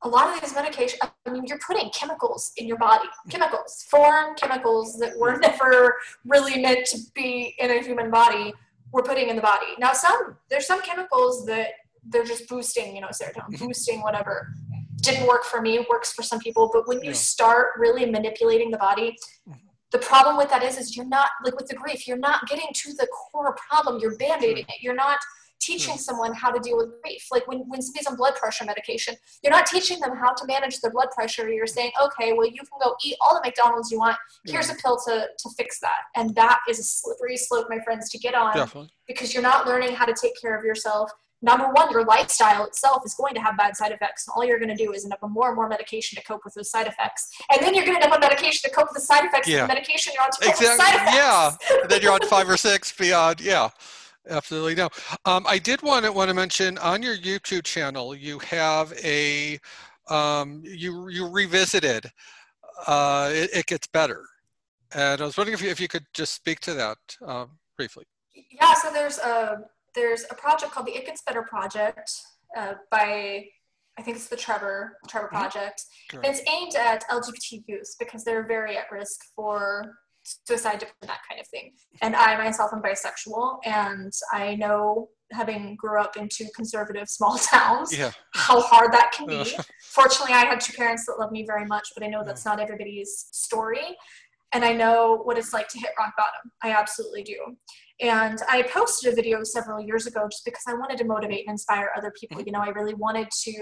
a lot of these medications i mean you're putting chemicals in your body chemicals foreign chemicals that were never really meant to be in a human body we're putting in the body now some there's some chemicals that they're just boosting, you know, serotonin, mm-hmm. boosting whatever. Didn't work for me, works for some people. But when you yeah. start really manipulating the body, mm-hmm. the problem with that is, is you're not like with the grief, you're not getting to the core problem. You're band-aiding it. You're not teaching hmm. someone how to deal with grief. Like when, when somebody's on blood pressure medication, you're not teaching them how to manage their blood pressure. You're saying, okay, well, you can go eat all the McDonald's you want. Here's yeah. a pill to, to fix that. And that is a slippery slope, my friends, to get on Definitely. because you're not learning how to take care of yourself number one, your lifestyle itself is going to have bad side effects. And all you're going to do is end up on more and more medication to cope with those side effects. And then you're going to end up on medication to cope with the side effects yeah. of the medication you're on to cope exactly. with side effects. Yeah. and then you're on five or six beyond. Yeah. Absolutely no. Um, I did want to want to mention on your YouTube channel you have a um, you you revisited, uh, it, it, gets better. And I was wondering if you, if you could just speak to that um, briefly. Yeah, so there's a there's a project called the It Gets Better Project uh, by I think it's the Trevor Trevor mm-hmm. Project. And it's aimed at LGBT youth because they're very at risk for suicide, depression, that kind of thing. And I myself am bisexual, and I know having grew up in two conservative small towns yeah. how hard that can be. Fortunately, I had two parents that love me very much, but I know that's not everybody's story. And I know what it's like to hit rock bottom. I absolutely do. And I posted a video several years ago just because I wanted to motivate and inspire other people. Mm-hmm. You know, I really wanted to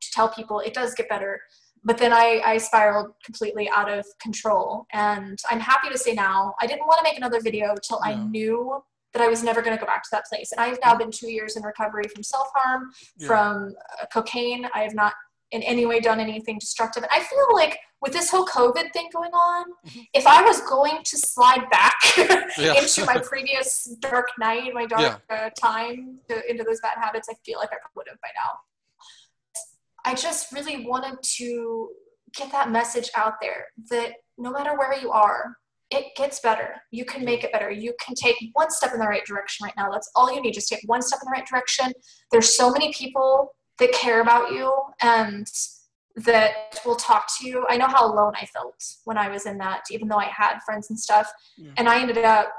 to tell people it does get better but then I, I spiraled completely out of control. And I'm happy to say now, I didn't want to make another video until I knew that I was never going to go back to that place. And I've now been two years in recovery from self harm, yeah. from uh, cocaine. I have not in any way done anything destructive. And I feel like with this whole COVID thing going on, mm-hmm. if I was going to slide back into my previous dark night, my dark yeah. uh, time, to, into those bad habits, I feel like I would have by now. I just really wanted to get that message out there that no matter where you are, it gets better. You can make it better. You can take one step in the right direction right now. That's all you need. Just take one step in the right direction. There's so many people that care about you and that will talk to you. I know how alone I felt when I was in that, even though I had friends and stuff. Yeah. And I ended up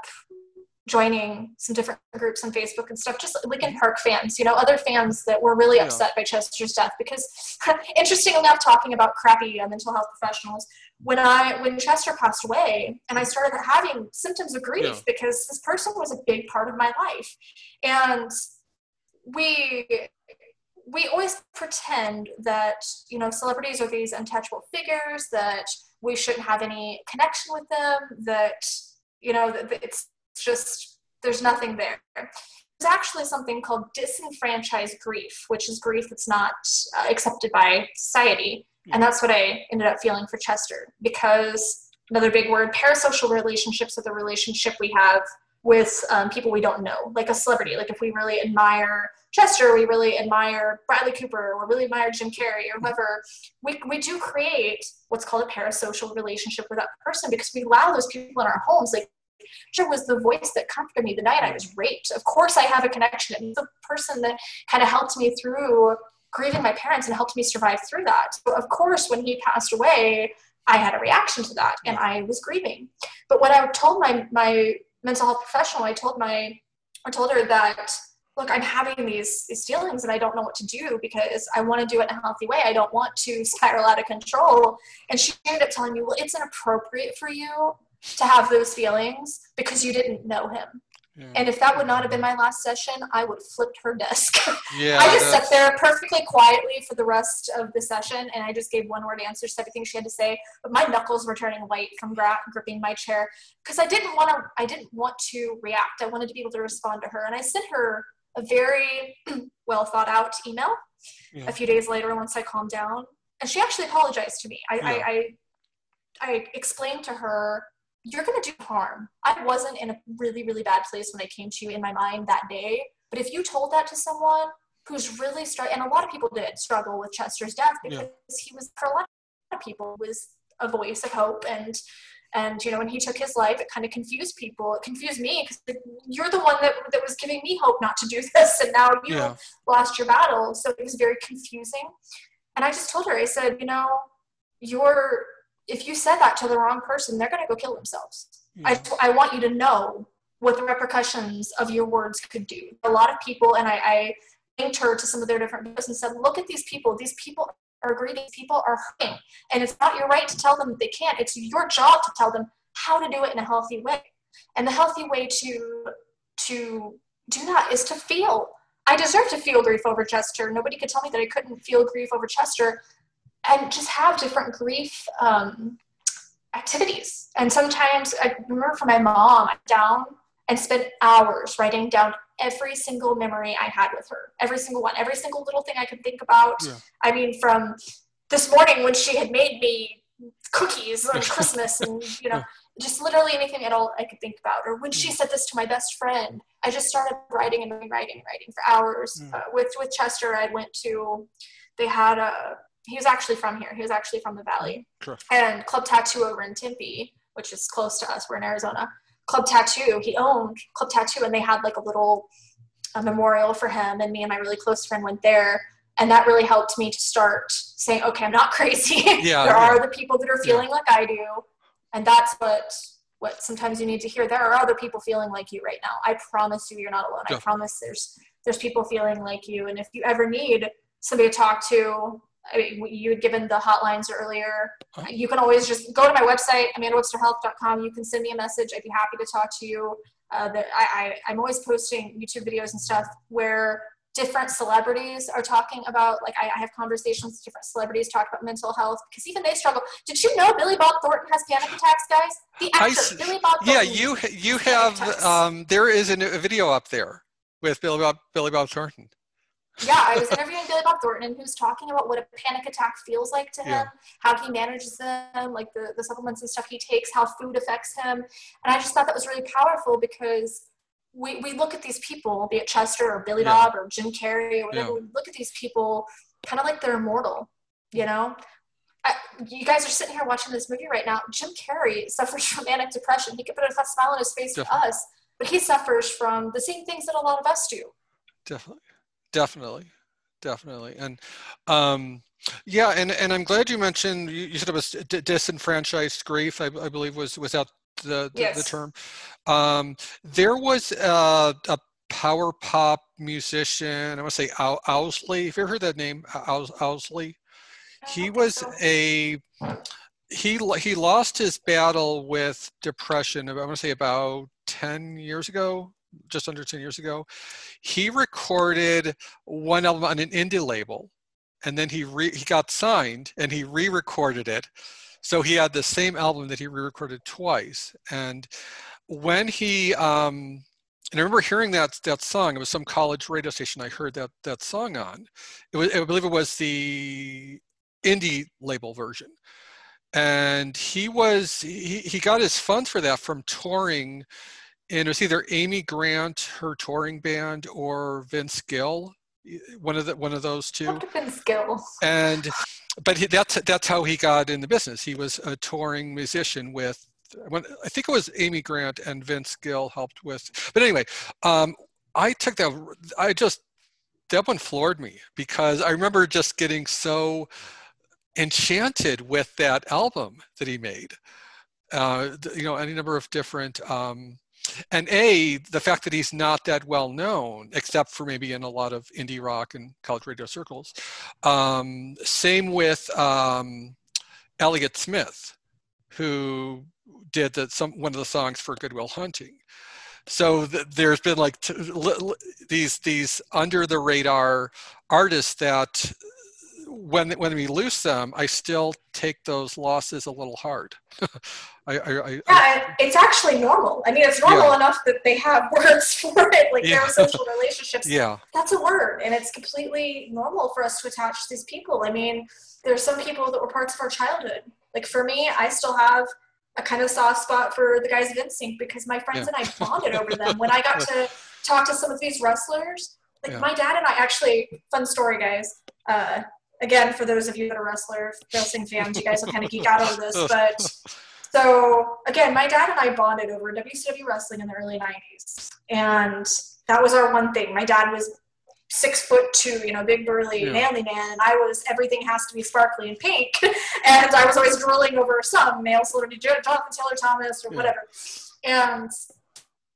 joining some different groups on Facebook and stuff, just Linkin Park fans, you know, other fans that were really upset by Chester's death. Because, interesting enough, talking about crappy uh, mental health professionals, when I when Chester passed away, and I started having symptoms of grief yeah. because this person was a big part of my life, and we we always pretend that you know celebrities are these untouchable figures that we shouldn't have any connection with them that you know that it's just there's nothing there. There's actually something called disenfranchised grief, which is grief that's not uh, accepted by society. And that's what I ended up feeling for Chester because another big word parasocial relationships are the relationship we have with um, people we don't know, like a celebrity. Like if we really admire Chester, we really admire Bradley Cooper, or really admire Jim Carrey, or whoever, we, we do create what's called a parasocial relationship with that person because we allow those people in our homes. Like Sure was the voice that comforted me the night I was raped. Of course, I have a connection. He's the person that kind of helped me through grieving my parents and helped me survive through that. So, of course, when he passed away, I had a reaction to that and I was grieving. But when I told my, my mental health professional, I told my, I told her that, look, I'm having these, these feelings and I don't know what to do because I want to do it in a healthy way. I don't want to spiral out of control. And she ended up telling me, well, it's inappropriate for you to have those feelings because you didn't know him. Yeah. And if that would not have been my last session, I would have flipped her desk. Yeah, I just sat there perfectly quietly for the rest of the session, and I just gave one word answers to everything she had to say. But my knuckles were turning white from gra- gripping my chair because I didn't want to. I didn't want to react. I wanted to be able to respond to her, and I sent her a very well thought out email. Yeah. A few days later, once I calmed down, and she actually apologized to me. I, I, I I explained to her you're going to do harm. I wasn't in a really, really bad place when I came to you in my mind that day. But if you told that to someone who's really struggling, and a lot of people did struggle with Chester's death because yeah. he was, for a lot of people, was a voice of hope. And, and you know, when he took his life, it kind of confused people. It confused me because you're the one that, that was giving me hope not to do this. And now you yeah. lost your battle. So it was very confusing. And I just told her, I said, you know, you're if you said that to the wrong person, they're going to go kill themselves. Hmm. I, I want you to know what the repercussions of your words could do. A lot of people, and I, I linked her to some of their different videos and said, look at these people. These people are grieving. These people are hurting. And it's not your right to tell them they can't. It's your job to tell them how to do it in a healthy way. And the healthy way to, to do that is to feel. I deserve to feel grief over Chester. Nobody could tell me that I couldn't feel grief over Chester and just have different grief um, activities. And sometimes I remember for my mom, I down and spent hours writing down every single memory I had with her, every single one, every single little thing I could think about. Yeah. I mean, from this morning when she had made me cookies on Christmas and, you know, just literally anything at all I could think about. Or when she said this to my best friend, I just started writing and writing and writing for hours. Mm. Uh, with, with Chester, I went to, they had a, he was actually from here. He was actually from the Valley. Sure. And Club Tattoo over in Tempe, which is close to us, we're in Arizona. Club Tattoo, he owned Club Tattoo, and they had like a little a memorial for him. And me and my really close friend went there, and that really helped me to start saying, okay, I'm not crazy. Yeah, there yeah. are the people that are feeling like I do, and that's what what sometimes you need to hear. There are other people feeling like you right now. I promise you, you're not alone. I promise there's there's people feeling like you, and if you ever need somebody to talk to. I mean, you had given the hotlines earlier. Oh. You can always just go to my website, amandawebsterhealth.com. You can send me a message. I'd be happy to talk to you. Uh, I, I, I'm always posting YouTube videos and stuff where different celebrities are talking about, like, I, I have conversations with different celebrities talk about mental health because even they struggle. Did you know Billy Bob Thornton has panic attacks, guys? The actor, Billy Bob Yeah, Thornton. you you have um, there is an, a video up there with Billy Bob Billy Bob Thornton. Yeah, I was interviewing Billy Bob Thornton, who's talking about what a panic attack feels like to him, Yeah. how he manages them, like the, the supplements and stuff he takes, how food affects him. And I just thought that was really powerful because we, we look at these people, be it Chester or Billy Yeah. Bob or Jim Carrey or whatever, Yeah. we look at these people kind of like they're immortal, you know? I, you guys are sitting here watching this movie right now. Jim Carrey suffers from manic depression. He could put a smile on his face for us, but he suffers from the same things that a lot of us do. Definitely, definitely, definitely, and um, yeah, and and I'm glad you mentioned you, you said it was d- disenfranchised grief. I, I believe was was that the the, the term. Um, there was a, a power pop musician. I want to say Ow- Owsley. Have you ever heard that name, Ows- Owsley? He was a he he lost his battle with depression. I want to say about ten years ago, just under ten years ago. He recorded one album on an indie label, and then he re- he got signed and he re-recorded it. So he had the same album that he re-recorded twice. And when he um, and I remember hearing that that song. It was some college radio station I heard that that song on. It was I believe it was the indie label version and he was he, he got his funds for that from touring and it was either amy grant her touring band or vince gill one of the one of those two. Vince Gill. and but he, that's that's how he got in the business. He was a touring musician with when i think it was amy grant and vince gill helped with but anyway um i took that i just that one floored me because i remember just getting so enchanted with that album that he made. Uh you know any number of different um and a the fact that he's not that well known except for maybe in a lot of indie rock and college radio circles. Um same with um elliott smith who did the some one of the songs for good will hunting. So th- there's been like t- li- li- these these under the radar artists that when when we lose them i still take those losses a little hard I, I, I, Yeah, it's actually normal. I mean, it's normal Yeah. enough that they have words for it, like Yeah. parasocial relationships. yeah That's a word, and it's completely normal for us to attach to these people. I mean, there's some people that were parts of our childhood. Like for me, I still have a kind of soft spot for the guys of NSYNC because my friends Yeah. and I bonded over them. When I got to talk to some of these wrestlers, like my dad and I actually, fun story, guys. Uh, again, for those of you that are wrestler wrestling fans, you guys will kind of geek out over this, but so again, my dad and I bonded over WCW wrestling in the early '90s, and that was our one thing. My dad was six foot two, you know, big burly, Yeah. manly man, and I was everything has to be sparkly and pink, and I was always drooling over some male celebrity, Jo- Jonathan Taylor Thomas or Yeah. whatever. And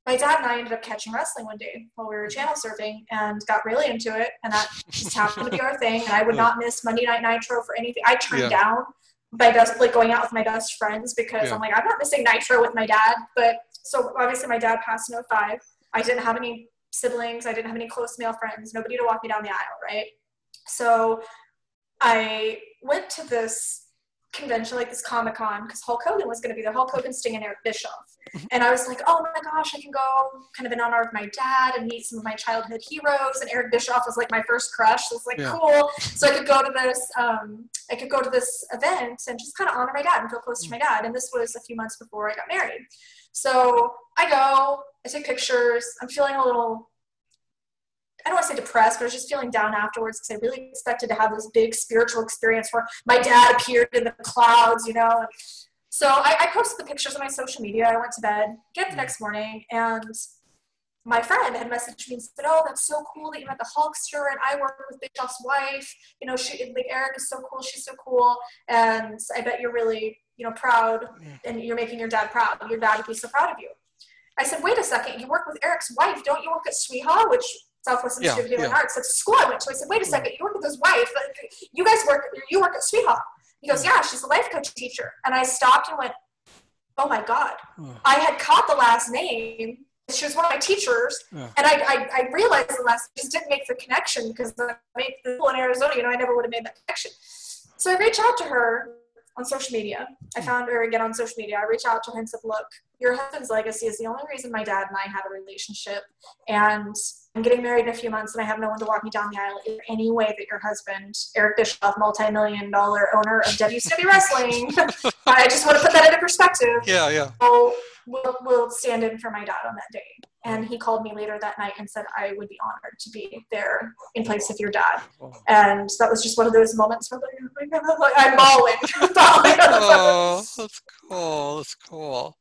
my dad and I ended up catching wrestling one day while we were channel surfing and got really into it, and that just happened to be our thing. And I would not miss Monday Night Nitro for anything. I turned Yeah. down my best like going out with my best friends because Yeah. I'm like I'm not missing Nitro with my dad. But so obviously my dad passed in 05. I didn't have any siblings. I didn't have any close male friends. Nobody to walk me down the aisle, right? So I went to this convention, like this Comic Con, because Hulk Hogan was going to be there. Hulk Hogan, Sting, and Eric Bischoff. And I was like, oh my gosh, I can go kind of in honor of my dad and meet some of my childhood heroes. And Eric Bischoff was like my first crush. So it was like, Yeah. cool. So I could go to this, um, I could go to this event and just kind of honor my dad and feel close to my dad. And this was a few months before I got married. So I go, I take pictures. I'm feeling a little I don't want to say depressed, but I was just feeling down afterwards because I really expected to have this big spiritual experience where my dad appeared in the clouds, you know. So I, I posted the pictures on my social media. I went to bed, get up the next morning, and my friend had messaged me and said, "Oh, that's so cool that you met the Hulkster, and I work with Big Bischoff's wife. You know, she like Eric is so cool. She's so cool, and I bet you're really, you know, proud, and you're making your dad proud. Your dad would be so proud of you." I said, "Wait a second. You work with Eric's wife, don't you work at SWIHA, which Southwest Institute yeah, of Healing yeah. Arts. That's the school I went to. I said, wait a second, you work with his wife. You guys work, you work at SWIHA. He goes, yeah, she's a life coach teacher. And I stopped and went, oh my God. I had caught the last name. She was one of my teachers. And I, I, I, realized the last just didn't make the connection because I made the school in Arizona, you know, I never would have made that connection. So I reached out to her on social media. I hmm. found her again on social media. I reached out to her and said, look, your husband's legacy is the only reason my dad and I had a relationship. And I'm getting married in a few months and I have no one to walk me down the aisle. Is there any way that your husband, Eric Bischoff, multi-million dollar owner of WCW Wrestling, I just want to put that into perspective. Yeah, yeah. Will, will, will stand in for my dad on that day. And he called me later that night and said I would be honored to be there in place of your dad. And that was just one of those moments where like, I'm bawling. oh, that's cool. That's cool.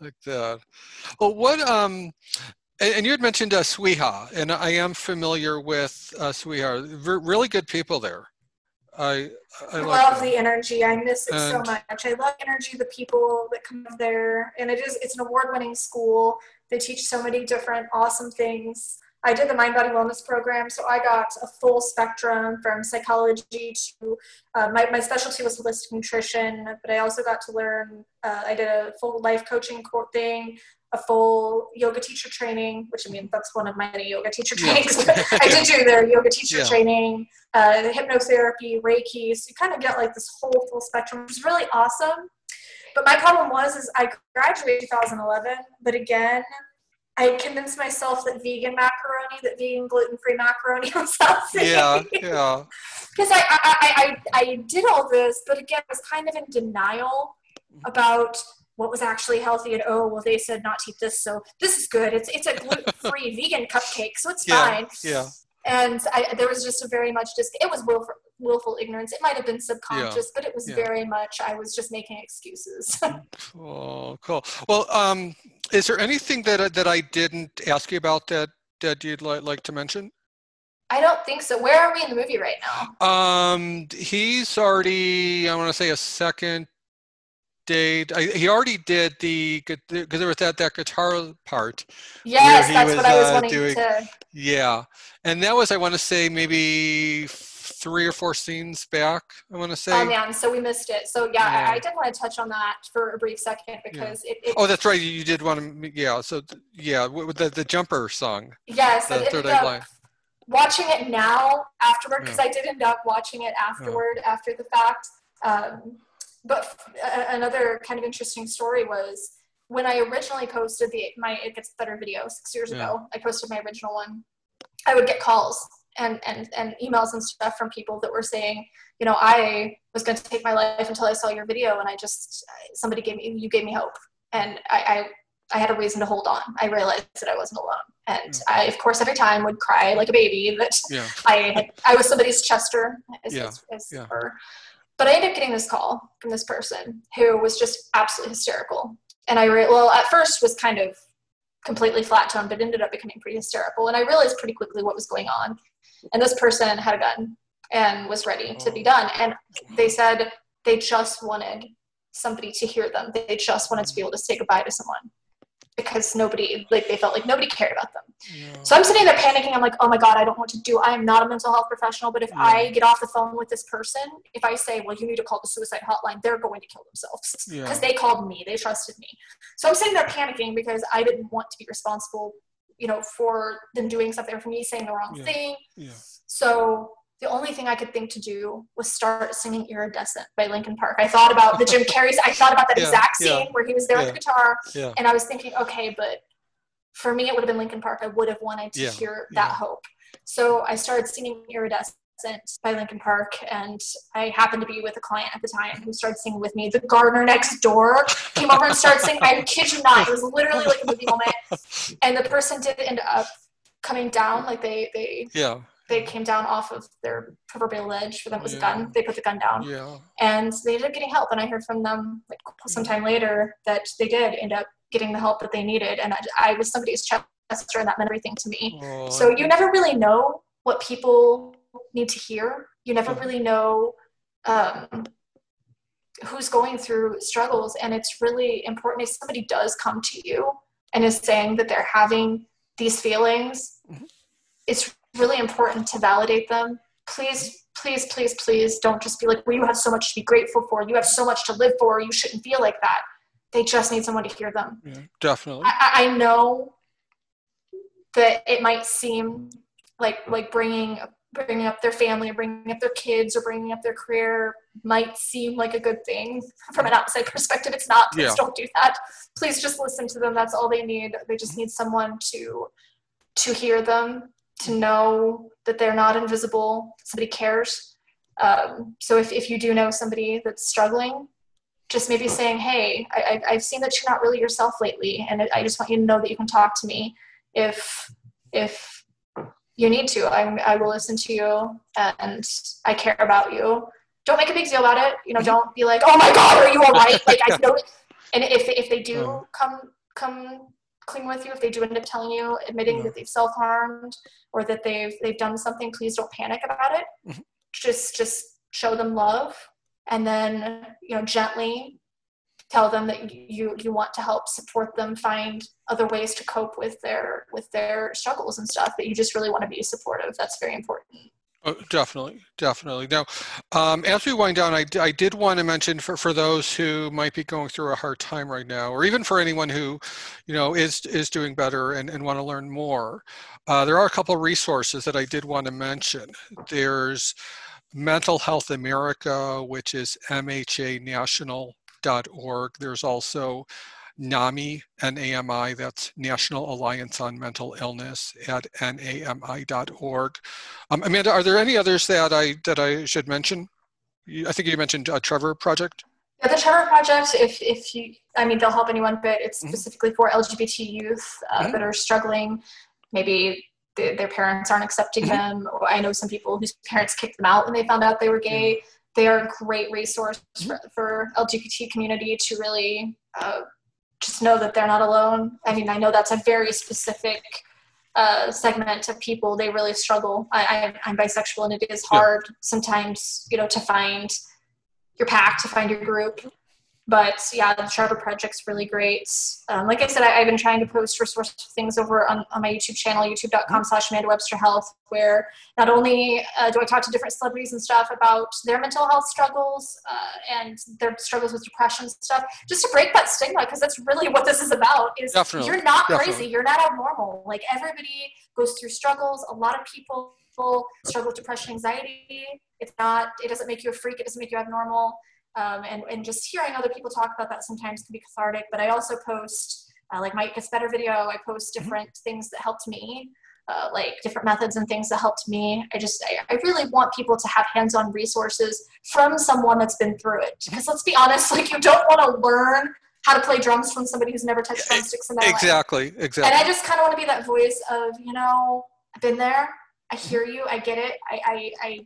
Like that. Well, what um and, and you had mentioned uh, SWIHA, and I am familiar with uh, SWIHA. R- really good people there. I, I, I love the energy. I miss it and, so much. I love energy, the people that come there, and it is it's an award-winning school. They teach so many different awesome things. I did the mind body wellness program, so I got a full spectrum from psychology to uh, my, my specialty was holistic nutrition, but I also got to learn. Uh, I did a full life coaching thing, a full yoga teacher training, which I mean, that's one of my many yoga teacher trainings. Yeah. I did do their yoga teacher yeah. training, uh, the hypnotherapy, Reiki. So you kind of get like this whole full spectrum, which is really awesome. But my problem was, is I graduated 2011, but again, I convinced myself that vegan macaroni, that vegan gluten-free macaroni was healthy. Yeah, yeah. Because I, I, I, I did all this, but again, I was kind of in denial about what was actually healthy and oh well they said not to eat this so this is good. It's it's a gluten-free vegan cupcake so it's yeah, fine. yeah. And I, there was just a very much just it was willful, willful ignorance. It might have been subconscious yeah, but it was yeah. very much i was just making excuses. Oh cool. Well um is there anything that that i didn't ask you about that that you'd like, like to mention? I don't think so. Where are we in the movie right now? Um, he's already, I want to say, a second did I, he already did the because there was that that guitar part. Yes, that's was, what I was uh, wanting doing, to. Yeah, and that was I want to say maybe three or four scenes back. I want to say. Oh man, so we missed it. So yeah, yeah. I, I, did want to touch on that for a brief second because yeah. it, it, Oh, that's right. You did want to. Yeah. So yeah, with the the jumper song. Yes, the third eye blind. Watching it now afterward because yeah. I did end up watching it afterward after the fact. Um, but another kind of interesting story was when I originally posted the my It Gets Better video six years yeah. ago. I posted my original one. I would get calls and, and and emails and stuff from people that were saying, you know, I was going to take my life until I saw your video, and I just somebody gave me you gave me hope, and I, I I had a reason to hold on. I realized that I wasn't alone, and yeah. I, of course, every time would cry like a baby that yeah. I had, I was somebody's Chester, as, yeah. as, as yeah. But I ended up getting this call from this person who was just absolutely hysterical. And I, re- well, at first was kind of completely flat tone, but ended up becoming pretty hysterical. And I realized pretty quickly what was going on. And this person had a gun and was ready to be done. And they said they just wanted somebody to hear them. They just wanted to be able to say goodbye to someone because nobody like they felt like nobody cared about them. Yeah. So I'm sitting there panicking. I'm like, oh my god, I don't know what to do. I am not a mental health professional, but if yeah. I get off the phone with this person, if I say, well, you need to call the suicide hotline, they're going to kill themselves because yeah. they called me, they trusted me. So I'm sitting there panicking because I didn't want to be responsible, you know, for them doing something or for me saying the wrong thing. So the only thing I could think to do was start singing Iridescent by Linkin Park. I thought about the Jim Carrey, I thought about that yeah, exact scene yeah, where he was there yeah, with the guitar. And I was thinking, okay, but for me, it would have been Linkin Park. I would have wanted to hear that hope. So I started singing Iridescent by Linkin Park, and I happened to be with a client at the time who started singing with me. The gardener next door came over and started singing. I kid you not, it was literally like a movie moment. And the person did end up coming down, like they they yeah they came down off of their proverbial ledge. For them, it was Yeah. a gun. They put the gun down, yeah and they ended up getting help. And I heard from them like sometime later that they did end up getting the help that they needed. And I, I was somebody's chester, and that meant everything to me. Oh, So you never really know what people need to hear. You never really know um, who's going through struggles, and it's really important if somebody does come to you and is saying that they're having these feelings. Mhm. It's really important to validate them. Please, please, please, please don't just be like, "Well, you have so much to be grateful for. You have so much to live for. You shouldn't feel like that." They just need someone to hear them. yeah, definitely I, I I know that it might seem like like bringing bringing up their family or bringing up their kids or bringing up their career might seem like a good thing from an outside perspective it's not please Yeah. don't do that please just listen to them that's all they need they just need someone to to hear them to know that they're not invisible somebody cares um, so if, if you do know somebody that's struggling just maybe saying, "Hey, I, I- I've seen that you're not really yourself lately, and I just want you to know that you can talk to me if if you need to. I'm, I will listen to you, and I care about you. Don't make a big deal about it. You know, don't be like, "Oh my God, are you all right?" Like I know. And if if they do come come with you, if they do end up telling you, admitting Yeah. that they've self harmed or that they've they've done something, please don't panic about it. Mhm. Just just show them love and then you know gently tell them that you you want to help support them find other ways to cope with their with their struggles and stuff that you just really want to be supportive that's very important Oh, definitely, definitely. Now, um, as we wind down, I, I did want to mention for, for those who might be going through a hard time right now, or even for anyone who, you know, is is doing better and, and want to learn more, uh, there are a couple of resources that I did want to mention. There's Mental Health America, which is mhanational.org. There's also NAMI, N-A-M-I, that's National Alliance on Mental Illness at nami.org. Um, Amanda, are there any others that I that I should mention? I think you mentioned uh, Trevor Project. yeah, the Trevor Project, if, if you, I mean, they'll help anyone, but it's Mhm. specifically for LGBT youth uh, Mhm. that are struggling. Maybe th- their parents aren't accepting Mhm. them. Or I know some people whose parents kicked them out when they found out they were gay. They are a great resource for, for LGBT community to really uh, just know that they're not alone. I mean, I know that's a very specific uh, segment of people. They really struggle. I, I, I'm bisexual, and it is Yeah. hard sometimes, you know, to find your pack, to find your group. But yeah, the Trevor Project's really great. Um, like I said, I, I've been trying to post resource things over on, on my YouTube channel, youtube.com slash Amanda Webster Health, where not only uh, do I talk to different celebrities and stuff about their mental health struggles uh, and their struggles with depression and stuff, just to break that stigma, because that's really what this is about. Is Definitely, you're not definitely. crazy, you're not abnormal. Like everybody goes through struggles. A lot of people struggle with depression, anxiety. It's not. It doesn't make you a freak. It doesn't make you abnormal. Um, and and just hearing other people talk about that sometimes can be cathartic. But I also post uh, like my It Gets Better video. I post different things that helped me. Uh, like different methods and things that helped me. I just, I, I really want people to have hands-on resources from someone that's been through it. Because let's be honest, like you don't want to learn how to play drums from somebody who's never touched drumsticks in their life. Exactly, exactly. And. I just kind of want to be that voice of, you know, I've been there. I hear you. I get it. I, I, I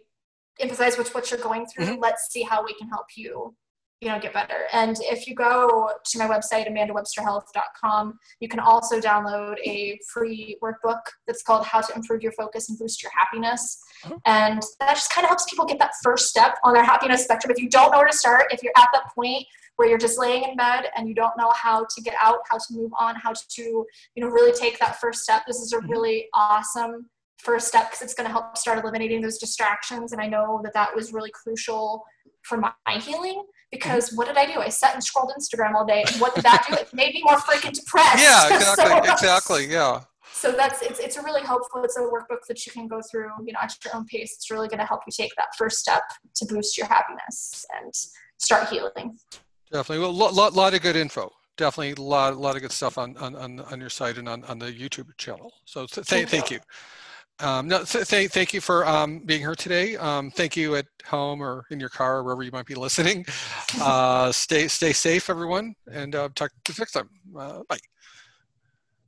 empathize with what you're going through. Mhm. Let's see how we can help you, you know, get better. And if you go to my website, amandawebsterhealth.com, you can also download a free workbook that's called How to Improve Your Focus and Boost Your Happiness. Oh. And that just kind of helps people get that first step on their happiness spectrum. If you don't know where to start, if you're at that point where you're just laying in bed and you don't know how to get out, how to move on, how to, you know, really take that first step, this is a Mhm. really awesome first step because it's going to help start eliminating those distractions. And I know that that was really crucial for my healing because what did I do? I sat and scrolled Instagram all day. And what did that do? It made me more freaking depressed. Yeah, exactly, So- exactly. Yeah. so that's it's it's a really helpful it's a workbook that you can go through you know at your own pace it's really going to help you take that first step to boost your happiness and start healing Definitely. Well, lot, lot, lot of good info. Definitely a lot, a lot of good stuff on, on, on, on your site and on, on the YouTube channel. So th- Thank thank you. Um, no, th- th- thank you for um, being here today. Um, thank you at home or in your car or wherever you might be listening. Uh, stay, stay safe, everyone, and uh, talk to you next time. Uh, bye.